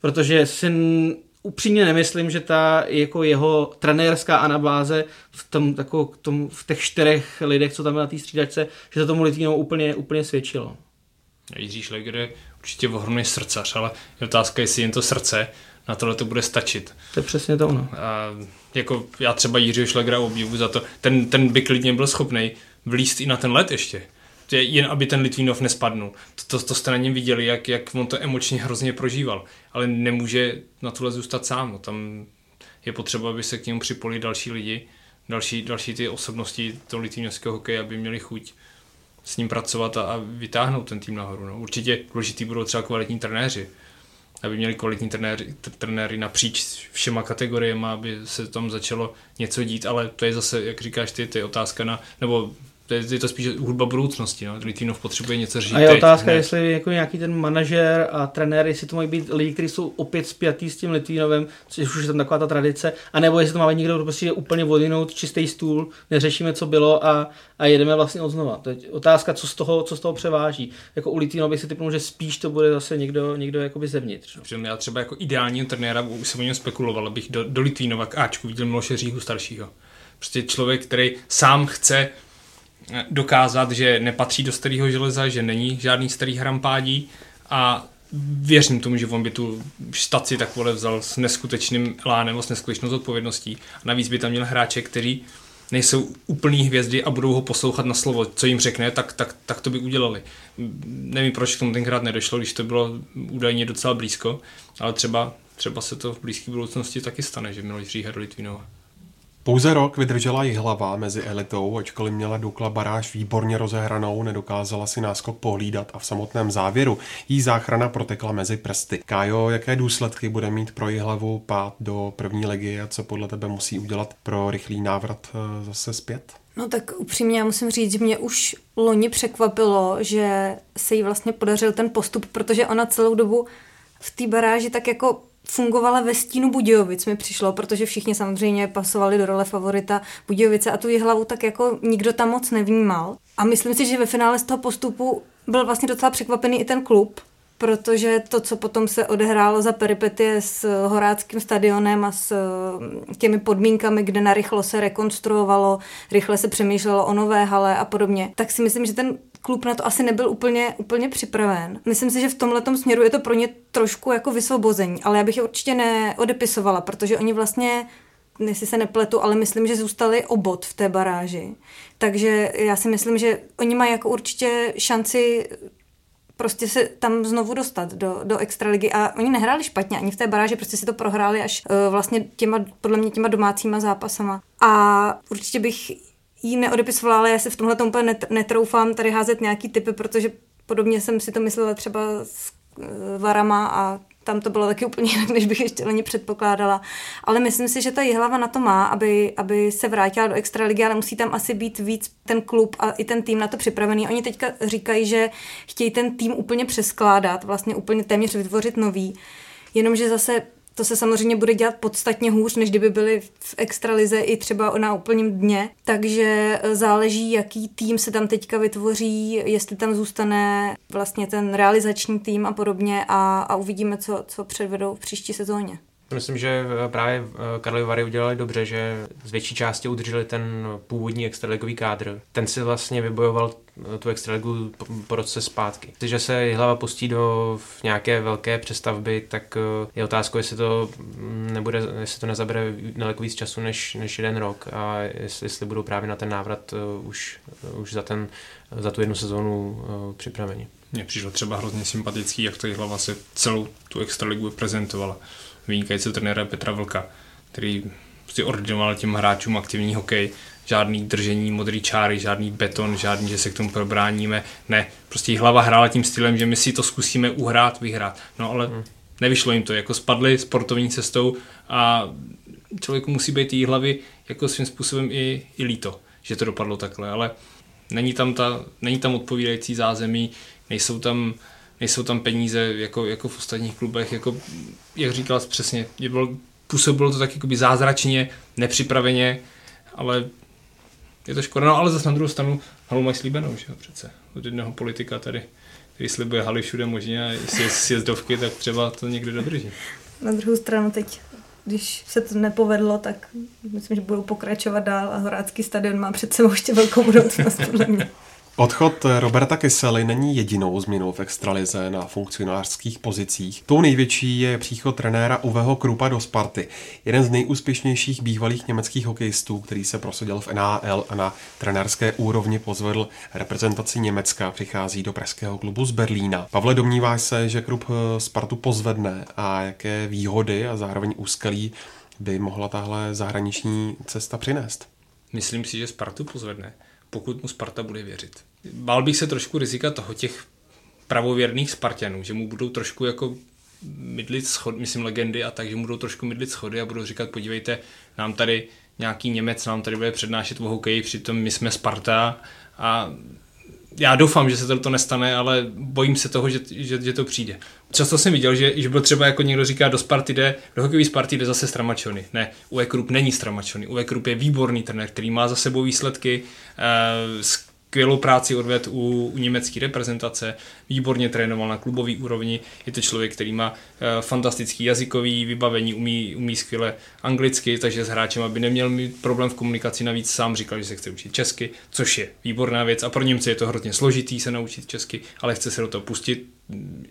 Protože si upřímně nemyslím, že ta jako jeho trenérská anabáze v, tom, jako, tom, v těch čtyřech lidech, co tam na té střídačce, že to tomu Litvínovu úplně, úplně svědčilo. Jiří Šleger je určitě ohromný srdcař, ale je otázka, jestli jen to srdce na tohle to bude stačit. To je přesně to ono. A jako já třeba Jiřího Šlegra obdivu za to, ten, ten by klidně byl schopný vlíst i na ten let ještě. Jen aby ten Litvínov nespadnul. To, to, to jste na něm viděli, jak, jak on to emočně hrozně prožíval. Ale nemůže na tohle zůstat sám. Tam je potřeba, aby se k němu připojili další lidi, další, další ty osobnosti toho litvínovského hokeje, aby měli chuť s ním pracovat a, a vytáhnout ten tým nahoru. No. Určitě důležitý budou třeba kvalitní trenéři, aby měli kvalitní trenéři, trenéry napříč všema kategoriemi, aby se tam začalo něco dít, ale to je zase, jak říkáš ty, to je otázka na, nebo to je, je to spíš hudba budoucnosti. No. Litvinov potřebuje něco říct. A je teď, otázka, ne? jestli jako nějaký ten manažer a trenér, jestli to mají být lidi, kteří jsou opět spjatý s tím Litvínovem, což už je tam taková ta tradice, anebo jestli to má být někdo, kdo prostě je úplně vodinout čistý stůl, neřešíme, co bylo a, a jedeme vlastně od znova. To je otázka, co z toho, co z toho převáží. Jako u Litvínova bych si typnul, že spíš to bude zase někdo, někdo jakoby zevnitř. No. Já třeba jako ideálního trenéra, už jsem o něm spekuloval, abych do, do Litvínova k Ačku viděl Miloše Říhu staršího. Prostě člověk, který sám chce dokázat, že nepatří do starého železa, že není žádný starý hrampádí a věřím tomu, že on by tu štaci takhle vzal s neskutečným elánem, s neskutečnou zodpovědností. A navíc by tam měl hráče, kteří nejsou úplný hvězdy a budou ho poslouchat na slovo, co jim řekne, tak, tak, tak to by udělali. Nevím, proč k tomu tenkrát nedošlo, když to bylo údajně docela blízko, ale třeba, třeba se to v blízké budoucnosti taky stane, že Miloš Říha do Litvinova. Pouze rok vydržela i hlava mezi elitou, ačkoliv měla Dukla baráž výborně rozehranou, nedokázala si náskok pohlídat a v samotném závěru jí záchrana protekla mezi prsty. Kájo, jaké důsledky bude mít pro hlavu pád do první ligy a co podle tebe musí udělat pro rychlý návrat eh, zase zpět? No tak upřímně já musím říct, že mě už loni překvapilo, že se jí vlastně podařil ten postup, protože ona celou dobu v té baráži tak jako fungovala ve stínu Budějovic, mi přišlo, protože všichni samozřejmě pasovali do role favorita Budějovice a tu je hlavu tak jako nikdo tam moc nevnímal. A myslím si, že ve finále z toho postupu byl vlastně docela překvapený i ten klub, protože to, co potom se odehrálo za peripetie s Horáckým stadionem a s mm, těmi podmínkami, kde narychlo se rekonstruovalo, rychle se přemýšlelo o nové hale a podobně, tak si myslím, že ten klub na to asi nebyl úplně, úplně připraven. Myslím si, že v tomhle směru je to pro ně trošku jako vysvobození, ale já bych je určitě neodepisovala, protože oni vlastně jestli se nepletu, ale myslím, že zůstali obod v té baráži. Takže já si myslím, že oni mají jako určitě šanci prostě se tam znovu dostat do, do extraligy a oni nehráli špatně, ani v té baráži, prostě si to prohráli až uh, vlastně těma, podle mě těma domácíma zápasama. A určitě bych jí neodepisovala, ale já se v tomhle úplně net, netroufám tady házet nějaký typy, protože podobně jsem si to myslela třeba s uh, Varama a tam to bylo taky úplně jinak, než bych ještě loni předpokládala. Ale myslím si, že ta Jihlava na to má, aby, aby se vrátila do extraligy, ale musí tam asi být víc ten klub a i ten tým na to připravený. Oni teďka říkají, že chtějí ten tým úplně přeskládat, vlastně úplně téměř vytvořit nový. Jenomže zase to se samozřejmě bude dělat podstatně hůř, než kdyby byli v extralize i třeba na úplném dně. Takže e, záleží, jaký tým se tam teďka vytvoří, jestli tam zůstane vlastně ten realizační tým a podobně a, a uvidíme, co, co předvedou v příští sezóně. Myslím, že eh, právě eh, Karlovy Vary udělali dobře, že z větší části udrželi ten původní extraligový kádr. Ten si vlastně vybojoval eh, tu extraligu po roce zpátky. Když se hlava pustí do nějaké velké přestavby, tak je otázkou, jestli to mm, nebude, jestli to nezabere daleko víc času než, než jeden rok a jestli, jestli budou právě na ten návrat už, už za, ten, za tu jednu sezónu připraveni. Mně přišlo třeba hrozně sympatický, jak to hlava se celou tu extraligu prezentovala vynikající trenéra Petra Vlka, který prostě ordinoval těm hráčům aktivní hokej, žádný držení modrý čáry, žádný beton, žádný, že se k tomu probráníme. Ne, prostě hlava hrála tím stylem, že my si to zkusíme uhrát, vyhrát. No ale hmm. nevyšlo jim to, jako spadli sportovní cestou a člověku musí být jí hlavy jako svým způsobem i, i líto, že to dopadlo takhle, ale není tam, ta, není tam odpovídající zázemí, nejsou tam, nejsou tam peníze jako, jako v ostatních klubech, jako, jak říkal přesně, bylo, působilo to tak jakoby zázračně, nepřipraveně, ale je to škoda, no ale zase na druhou stranu halu mají slíbenou, že jo, přece, od jednoho politika tady, který slibuje haly všude možně a jestli je sjezdovky, tak třeba to někde dodrží. Na druhou stranu teď když se to nepovedlo, tak myslím, že budou pokračovat dál a Horácký stadion má před sebou ještě velkou budoucnost, podle mě. Odchod Roberta Kysely není jedinou změnou v extralize na funkcionářských pozicích. Tou největší je příchod trenéra Uveho Krupa do Sparty. Jeden z nejúspěšnějších bývalých německých hokejistů, který se prosadil v NHL a na trenérské úrovni pozvedl reprezentaci Německa, přichází do pražského klubu z Berlína. Pavle, domníváš se, že Krup Spartu pozvedne a jaké výhody a zároveň úskalí by mohla tahle zahraniční cesta přinést? Myslím si, že Spartu pozvedne pokud mu Sparta bude věřit. Bál bych se trošku rizika toho těch pravověrných Spartanů, že mu budou trošku jako mydlit schody, myslím legendy a tak, že mu budou trošku mydlit schody a budou říkat, podívejte, nám tady nějaký Němec nám tady bude přednášet o hokeji, přitom my jsme Sparta a já doufám, že se to, nestane, ale bojím se toho, že, že, že to přijde. Často jsem viděl, že, že byl třeba jako někdo říká, do Sparty jde, do hokejové Sparty jde zase Stramačony. Ne, Uwe Krupp není Stramačony. Uwe Krupp je výborný trenér, který má za sebou výsledky, uh, skvělou práci odved u, u německé reprezentace, výborně trénoval na klubové úrovni, je to člověk, který má uh, fantastický jazykový vybavení, umí, umí skvěle anglicky, takže s hráčem, aby neměl mít problém v komunikaci, navíc sám říkal, že se chce učit česky, což je výborná věc. A pro Němce je to hrozně složitý se naučit česky, ale chce se do toho pustit,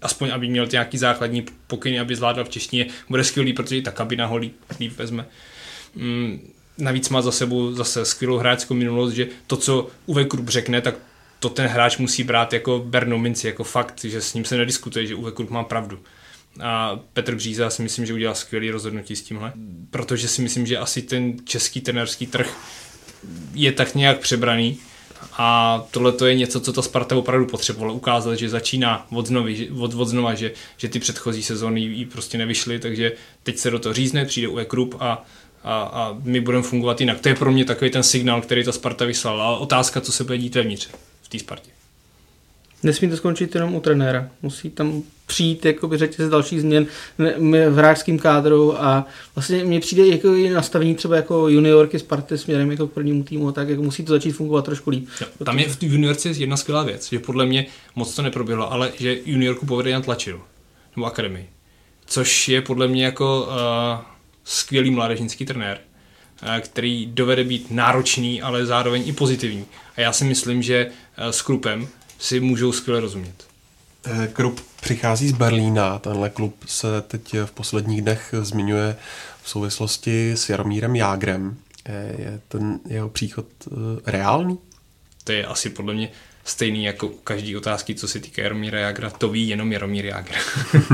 aspoň aby měl nějaký základní pokyny, aby zvládal v češtině, bude skvělý, protože ta kabina ho líp, líp vezme. Mm, navíc má za sebou zase skvělou hráčskou minulost, že to, co Uwe Krupp řekne, tak to ten hráč musí brát jako bernou minci, jako fakt, že s ním se nediskutuje, že Uwe Krupp má pravdu. A Petr Bříza si myslím, že udělal skvělý rozhodnutí s tímhle, protože si myslím, že asi ten český trenerský trh je tak nějak přebraný a tohle to je něco, co ta Sparta opravdu potřebovala ukázat, že začíná od, znovu, od, od znova, že, že ty předchozí sezóny jí prostě nevyšly, takže teď se do toho řízne, přijde Uwe Krupp a a, a my budeme fungovat jinak. To je pro mě takový ten signál, který ta Sparta vyslala. A otázka, co se bude dít vevnitř v té Spartě. Nesmí to skončit jenom u trenéra. Musí tam přijít jakoby řetěz dalších změn v hráčském kádru a vlastně mně přijde jako i nastavení třeba jako juniorky Sparty směrem jako k prvnímu týmu, tak jako musí to začít fungovat trošku líp. Jo, tam je v juniorce jedna skvělá věc, že podle mě moc to neproběhlo, ale že juniorku povede Jan Tlačil, nebo akademii, což je podle mě jako uh, skvělý mládežnický trenér, eh, který dovede být náročný, ale zároveň i pozitivní. A já si myslím, že eh, s Krupem si můžou skvěle rozumět. Eh, Krup přichází z Berlína. Tenhle klub se teď v posledních dnech zmiňuje v souvislosti s Jaromírem Jágrem. Je ten jeho příchod reálný? To je asi podle mě stejný jako u každé otázky, co se týká Jaromíra Jagra, to ví jenom Jaromír Jagr.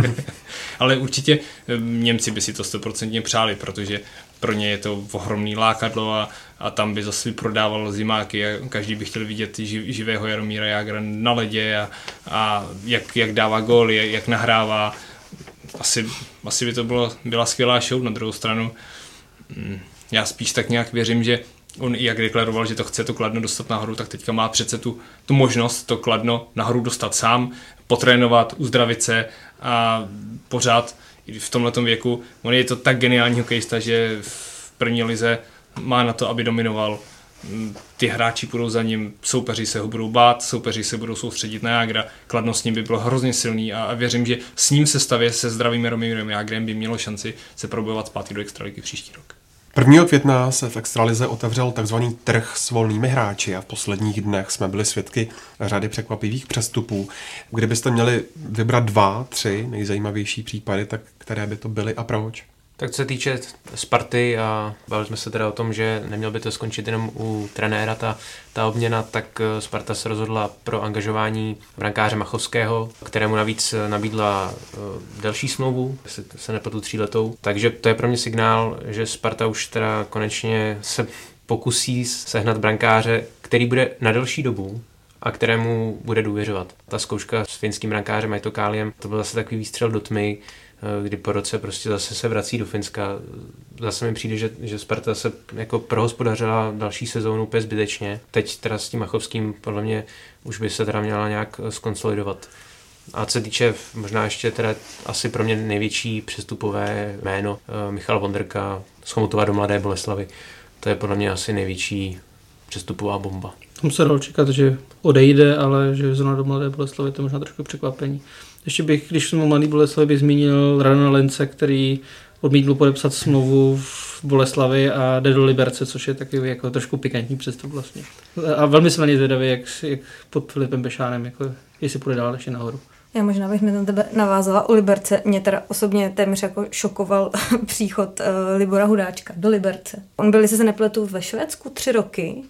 Ale určitě eh, Němci by si to stoprocentně přáli, protože pro ně je to ohromný lákadlo a, a tam by zase prodával zimáky a každý by chtěl vidět živ, živého Jaromíra Jagra na ledě a, a jak, jak dává góly, jak, jak nahrává. Asi, asi by to bylo, byla skvělá show na druhou stranu. Mm, já spíš tak nějak věřím, že on jak deklaroval, že to chce to kladno dostat nahoru, tak teďka má přece tu, tu možnost to kladno nahoru dostat sám, potrénovat, uzdravit se a pořád v tomhle věku, on je to tak geniální hokejista, že v první lize má na to, aby dominoval. Ty hráči půjdou za ním, soupeři se ho budou bát, soupeři se budou soustředit na Jágra, kladno s ním by bylo hrozně silný a, a věřím, že s ním se stavě se zdravým Jaromírem Jágrem by mělo šanci se probovat zpátky do extraligy příští rok. 1. května se v Extralize otevřel tzv. trh s volnými hráči a v posledních dnech jsme byli svědky řady překvapivých přestupů. Kdybyste měli vybrat dva, tři nejzajímavější případy, tak které by to byly a proč? Tak co se týče Sparty a bavili jsme se teda o tom, že neměl by to skončit jenom u trenéra ta, ta obměna, tak eh, Sparta se rozhodla pro angažování brankáře Machovského, kterému navíc nabídla uh, delší smlouvu, se, se nepletu tříletou. Takže to je pro mě signál, že Sparta už teda konečně se pokusí sehnat brankáře, který bude na delší dobu, a kterému bude důvěřovat. Ta zkouška s finským brankářem Maitokáliem, to byl zase takový výstřel do tmy, eh, kdy po roce prostě zase se vrací do Finska. Zase mi přijde, že, že Sparta se jako prohospodařila další sezónu úplně zbytečně. Teď teda s tím Machovským podle mě už by se teda měla nějak skonsolidovat. A co se týče možná ještě teda asi pro mě největší přestupové jméno eh, Michal Vondrka z Chomutova do Mladé Boleslavy. To je podle mě asi největší přestupová bomba. Tam se dalo čekat, že odejde, ale že zrovna do Mladé Boleslavy to je možná trošku překvapení. Ještě bych, když jsem o Mladé Boleslavy, bych zmínil Radona Lence, který odmítl podepsat smlouvu v Boleslavi a jde do Liberce, což je takový jako trošku pikantní přestup vlastně. A velmi se na zvědavý, jak, jak pod Filipem Bešánem, jako, jestli půjde dál ještě nahoru. Já možná bych mi na tebe navázala u Liberce. Mě teda osobně téměř jako šokoval příchod uh, Libora Hudáčka do Liberce. On byl, jestli se nepletu, ve Švédsku tři roky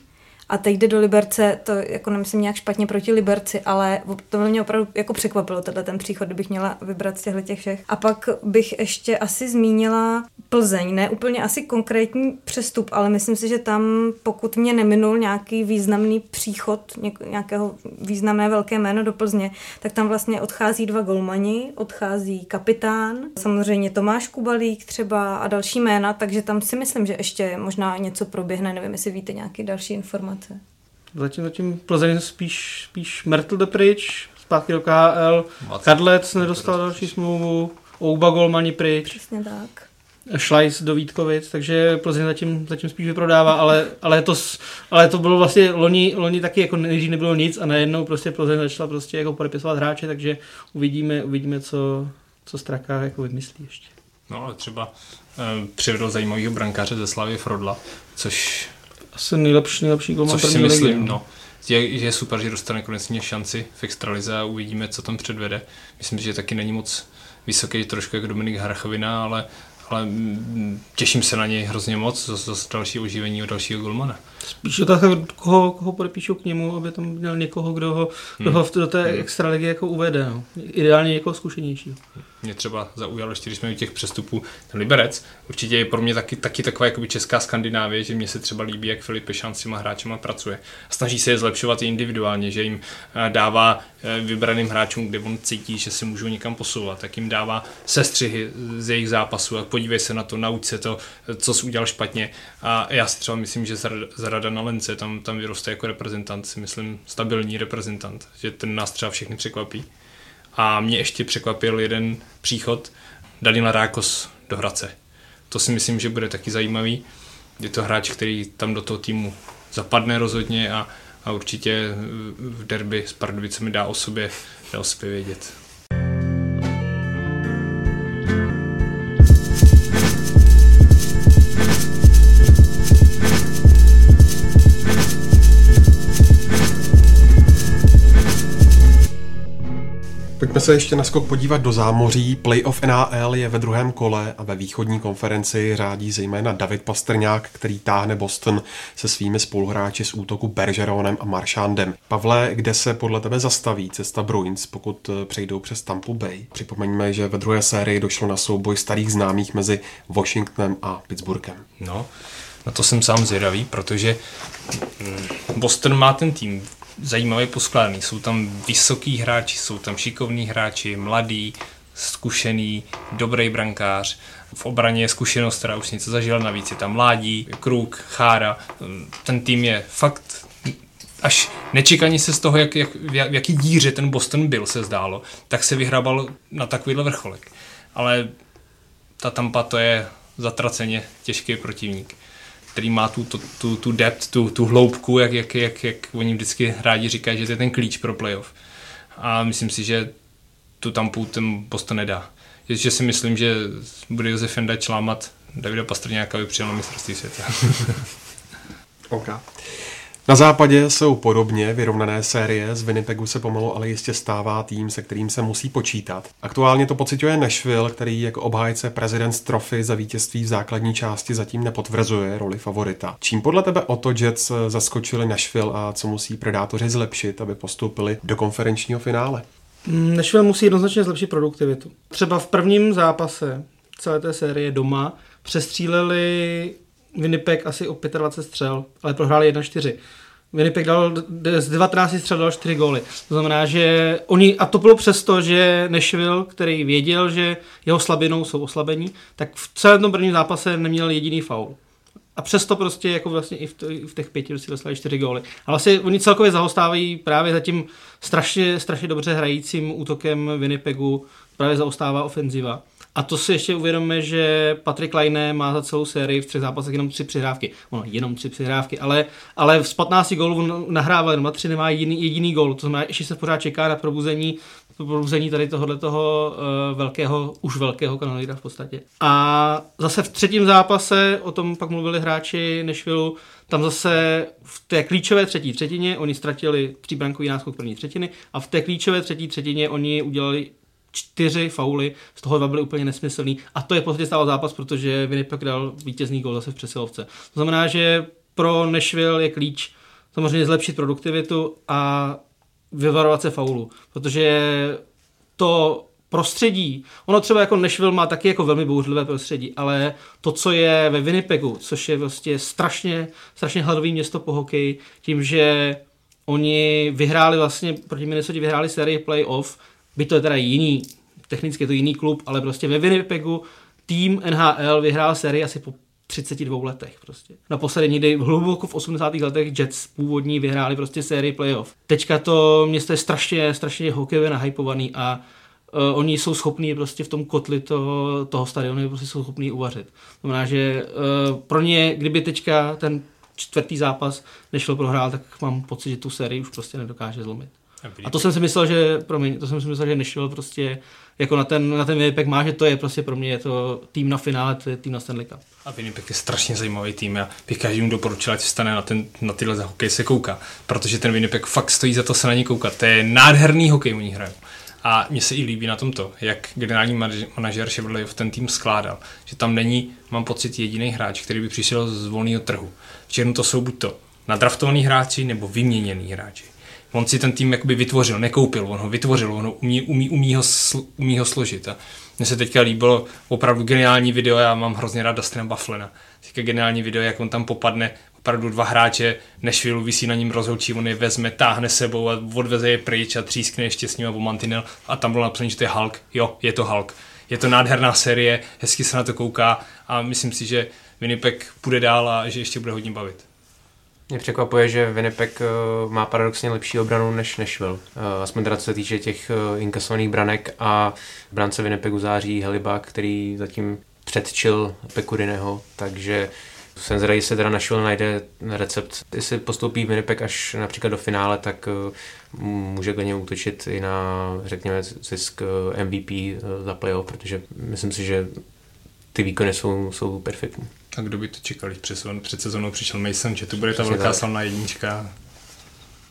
a teď jde do Liberce, to jako nemyslím nějak špatně proti Liberci, ale to mě opravdu jako překvapilo, tenhle ten příchod, kdybych měla vybrat z těchto těch všech. A pak bych ještě asi zmínila Plzeň, ne úplně asi konkrétní přestup, ale myslím si, že tam, pokud mě neminul nějaký významný příchod nějakého významné velké jméno do Plzně, tak tam vlastně odchází dva golmani, odchází kapitán, samozřejmě Tomáš Kubalík třeba a další jména, takže tam si myslím, že ještě možná něco proběhne, nevím, jestli víte nějaký další informace. Zatím, zatím Plzeň spíš, spíš Mertl pryč, zpátky do KHL, Kadlec nedostal další smlouvu, Ouba Golmani pryč. Přesně tak. Šlajs do Vítkovic, takže Plzeň zatím, zatím spíš vyprodává, ale, ale, to, ale to bylo vlastně loni, loni taky jako nejdřív nebylo nic a najednou prostě Plzeň začala prostě jako podepisovat hráče, takže uvidíme, uvidíme co, co Straka jako vymyslí ještě. No ale třeba eh, přivedl zajímavého brankáře ze Slavy Frodla, což... Asi nejlepší, nejlepší golman Což si myslím, ligy. no. Je, je super, že dostane konečně šanci v extralize a uvidíme, co tam předvede. Myslím, že taky není moc vysoký, trošku jako Dominik Harchovina, ale ale těším se na něj hrozně moc, zase další oživení od dalšího golmana. Spíš tak, koho, koho podepíšu k němu, aby tam měl někoho, kdo ho, kdo ho do té hmm. extraligy jako uvede. No. Ideálně někoho zkušenějšího. Mě třeba zaujalo ještě, když jsme u těch přestupů, ten Liberec, určitě je pro mě taky, taky taková jakoby česká Skandinávie, že mě se třeba líbí, jak Filip Pešan s těma hráčema pracuje. Snaží se je zlepšovat i individuálně, že jim eh, dává eh, vybraným hráčům, kde on cítí, že se můžou někam posouvat, tak jim dává sestřihy z jejich zápasů a podívej se na to, nauč se to, co jsi udělal špatně. A já si třeba myslím, že Zarada na Lence tam, tam vyroste jako reprezentant, si myslím, stabilní reprezentant, že ten nás třeba všechny překvapí. A mě ještě překvapil jeden příchod Danila Rákos do Hradce. To si myslím, že bude taky zajímavý. Je to hráč, který tam do toho týmu zapadne rozhodně a, a určitě v derby s Pardubicemi dá o sobě, dá o sobě vědět. Pojďme se ještě na skok podívat do zámoří. Playoff NAL je ve druhém kole a ve východní konferenci řádí zejména David Pastrňák, který táhne Boston se svými spoluhráči z útoku Bergeronem a Marchandem. Pavle, kde se podle tebe zastaví cesta Bruins, pokud eh, přejdou přes Tampa Bay? Připomeňme, že ve druhé sérii došlo na souboj starých známých mezi Washingtonem a Pittsburghem. No, na to jsem sám zvědavý, protože mm, Boston má ten tým zajímavě poskládaný. Jsou tam vysoký hráči, jsou tam šikovní hráči, mladý, zkušený, dobrý brankář. V obraně je zkušenost, která už něco zažila navíc. Je tam mládí, Kruk, Chára. Ten tým je fakt až nečekaně se z toho, jak, jak, v jaký díře ten Boston byl, se zdálo, tak se vyhrabal na takovýhle vrcholek. Ale ta Tampa to je zatraceně těžký protivník který má tu, tu, tu, tu depth, tu, tu hloubku, jak, jak, jak, jak oni vždycky rádi říkají, že to je ten klíč pro playoff. A myslím si, že tu tampu ten Boston nedá. Že si myslím, že bude Josef Jenda člámat Davida Pastrňáka, aby přijel na mistrovství světa. OK. Na západě jsou podobně vyrovnané série, z Winnipegu se pomalu ale jistě stává tým, se kterým se musí počítat. Aktuálně to pociťuje Nashville, který jako obhájce President's Trophy za vítězství v základní části zatím nepotvrzuje roli favorita. Čím podle tebe o to Jets zaskočili Nashville a co musí predátoři zlepšit, aby postoupili do konferenčního finále? Nashville musí jednoznačně zlepšit produktivitu. Třeba v prvním zápase celé té série doma přestříleli Winnipeg asi o 25 střel, ale prohráli 1-4. Winnipeg dal z 19 střel dal 4 góly. To znamená, že oni, a to bylo přesto, že Nashville, který věděl, že jeho slabinou jsou oslabení, tak v celém tom prvním zápase neměl jediný faul. A přesto prostě jako vlastně i v, i v těch pěti si dostali čtyři góly. A vlastně oni celkově zahostávají právě za tím strašně, strašně dobře hrajícím útokem Winnipegu, právě zaostává ofenziva. A to si ještě uvědomíme, že Patrik Laine má za celou sérii v třech zápasech jenom tři přihrávky. Ono, jenom tři přihrávky, ale, ale z 15 gólů nahrával jenom tři, nemá jediný, jediný gól. To znamená, ještě se pořád čeká na probuzení probuzení tady tohohle toho uh, velkého, už velkého kanonýra v podstatě. A zase v třetím zápase, o tom pak mluvili hráči Nešvilu, tam zase v té klíčové třetí třetině oni ztratili tříbrankový náskok první třetiny a v té klíčové třetí třetině oni udělali čtyři fauly, z toho dva byly úplně nesmyslný a to je podstatě stál zápas, protože Winnipeg dal vítězný gol zase v přesilovce. To znamená, že pro Nashville je klíč samozřejmě zlepšit produktivitu a vyvarovat se faulu, protože to prostředí, ono třeba jako Nashville má taky jako velmi bouřlivé prostředí, ale to, co je ve Winnipegu, což je vlastně strašně, strašně hladový město po hokeji, tím, že oni vyhráli vlastně, proti Minnesota vyhráli sérii playoff, by to je teda jiný, technicky je to jiný klub, ale prostě ve Winnipegu tým NHL vyhrál sérii asi po 32 letech prostě. Naposledy někdy hluboko v 80. letech Jets původní vyhráli prostě sérii playoff. Teďka to město je strašně, strašně hokejově nahypovaný a uh, oni jsou schopní prostě v tom kotli toho, toho stadionu prostě jsou schopní uvařit. To znamená, že uh, pro ně, kdyby teďka ten čtvrtý zápas nešlo prohrál, tak mám pocit, že tu sérii už prostě nedokáže zlomit. A to jsem si myslel, že, promiň, to jsem si myslel, že nešel prostě jako na ten, na ten Winnipeg má, že to je prostě pro mě je to tým na finále, to je tým na Stanley Cup. A Winnipeg je strašně zajímavý tým. Já bych každému doporučil, ať vstane na, ten, na tyhle za hokej se kouká, protože ten Winnipeg fakt stojí za to se na ně koukat. To je nádherný hokej, oni hrajou. A mně se i líbí na tomto, jak generální manažer v ten tým skládal, že tam není, mám pocit, jediný hráč, který by přišel z volného trhu. V černu to jsou buď to nadraftovaný hráči nebo vyměněný hráči. On si ten tým jakoby vytvořil, nekoupil, on ho vytvořil, on ho umí, umí, umí, ho, sl, umí ho složit. A mně se teďka líbilo opravdu geniální video, já mám hrozně rád Dustina Bufflena. Teďka geniální video, jak on tam popadne, opravdu dva hráče, Nešvilu visí na ním rozhodčí, on je vezme, táhne sebou a odveze je pryč a třískne ještě s ním a mantinel a tam bylo napsané, že to je Hulk. Jo, je to Hulk. Je to nádherná série, hezky se na to kouká a myslím si, že Winnipeg půjde dál a že ještě bude hodně bavit. Mě překvapuje, že Winnipeg eh, má paradoxně lepší obranu než Nashville. Eh, aspoň teda co se týče těch eh, inkasovaných branek a brance Winnipegu září Helibak, který zatím předčil Pekurineho, takže jsem zvědavý, jestli teda Nashville najde recept. Jestli postoupí Winnipeg až například do finále, tak může klidně útočit i na, řekněme, zisk MVP za playoff, protože myslím si, že ty výkony jsou, jsou perfektní. A kdo by to čekal, když před, sezónou přišel Mason, že tu bude ta velká slavná jednička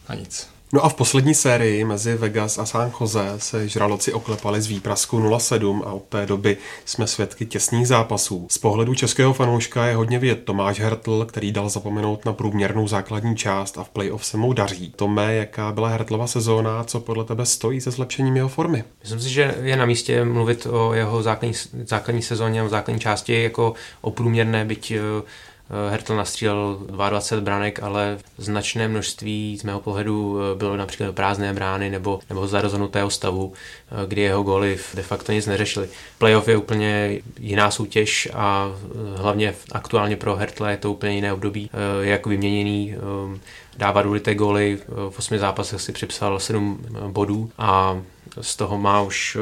a nic. No a v poslední sérii mezi Vegas a San Jose se žraloci oklepali z výprasku 0-7 a od té doby jsme svědky těsných zápasů. Z pohledu českého fanouška je hodně vidět Tomáš Hertl, který dal zapomenout na průměrnou základní část a v playoff se mu daří. Tome, jaká byla Hertlova sezóna, co podle tebe stojí se zlepšením jeho formy? Myslím si, že je na místě mluvit o jeho základní, základní sezóně, o základní části jako o průměrné, byť Eh, Hertl nastřílel 22 branek, ale značné množství z mého pohledu eh, bylo například prázdné brány nebo, nebo za rozhodnutého stavu, eh, kdy jeho góly de facto nic neřešili. Playoff je úplně jiná soutěž a hlavně aktuálně pro Hertla je to úplně jiné období, jak vyměněný dává důležité góly, v osmi zápasech si připsal 7 bodů a z toho má už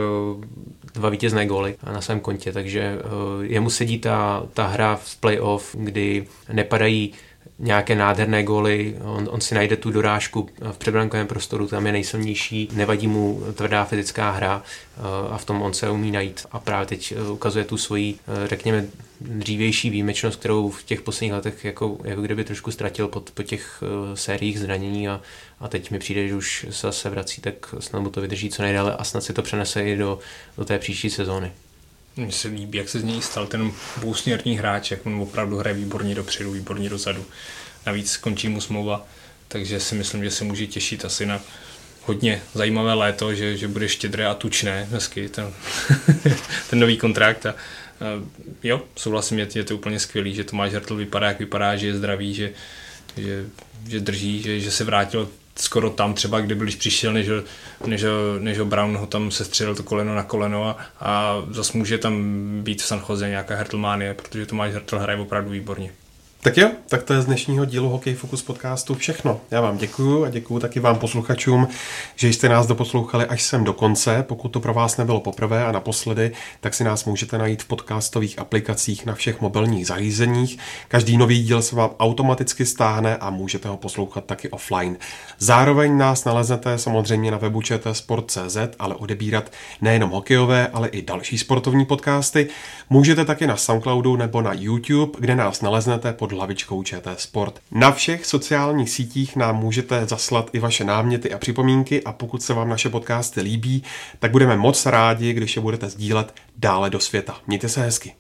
dva vítězné góly na svém kontě, takže jemu sedí ta, ta hra v playoff, kdy nepadají nějaké nádherné góly, on, on si najde tu dorážku v předbrankovém prostoru, tam je nejsilnější, nevadí mu tvrdá fyzická hra eh, a v tom on se umí najít. A právě teď eh, ukazuje tu svoji, eh, řekněme, dřívější výjimečnost, kterou v těch posledních letech jako, jako kdyby trošku ztratil po, po těch sériích zranění a, a teď mi přijde, že už se zase vrací, tak snad mu to vydrží co nejdále a snad si to přenese i do, do té příští sezóny. Mně se líbí, jak se z něj stal ten bousměrný hráč, jak on opravdu hraje výborně dopředu, výborně dozadu. Navíc končí mu smlouva, takže si myslím, že se může těšit asi na hodně zajímavé léto, že, že bude štědré a tučné dnesky ten, ten nový kontrakt a, a jo, souhlasím, je, je to úplně skvělý, že Tomáš Hartl vypadá, jak vypadá, že je zdravý, že, že, že drží, že, že se vrátil skoro tam třeba, kde byl, když přišel, než, než, než Brown ho tam se střelil to koleno na koleno a, a zase může tam být v San Jose nějaká Hertlmánie, protože Tomáš Hertl hraje opravdu výborně. Tak jo, tak to je z dnešního dílu Hokej Focus podcastu všechno. Já vám děkuju a děkuju taky vám posluchačům, že jste nás doposlouchali až sem do konce. Pokud to pro vás nebylo poprvé a naposledy, tak si nás můžete najít v podcastových aplikacích na všech mobilních zařízeních. Každý nový díl se vám automaticky stáhne a můžete ho poslouchat taky offline. Zároveň nás naleznete samozřejmě na webu čtsport.cz, ale odebírat nejenom hokejové, ale i další sportovní podcasty. Můžete taky na Soundcloudu nebo na YouTube, kde nás naleznete pod hlavičkou ČT Sport. Na všech sociálních sítích nám můžete zaslat i vaše náměty a připomínky a pokud se vám naše podcasty líbí, tak budeme moc rádi, když je budete sdílet dále do světa. Mějte se hezky.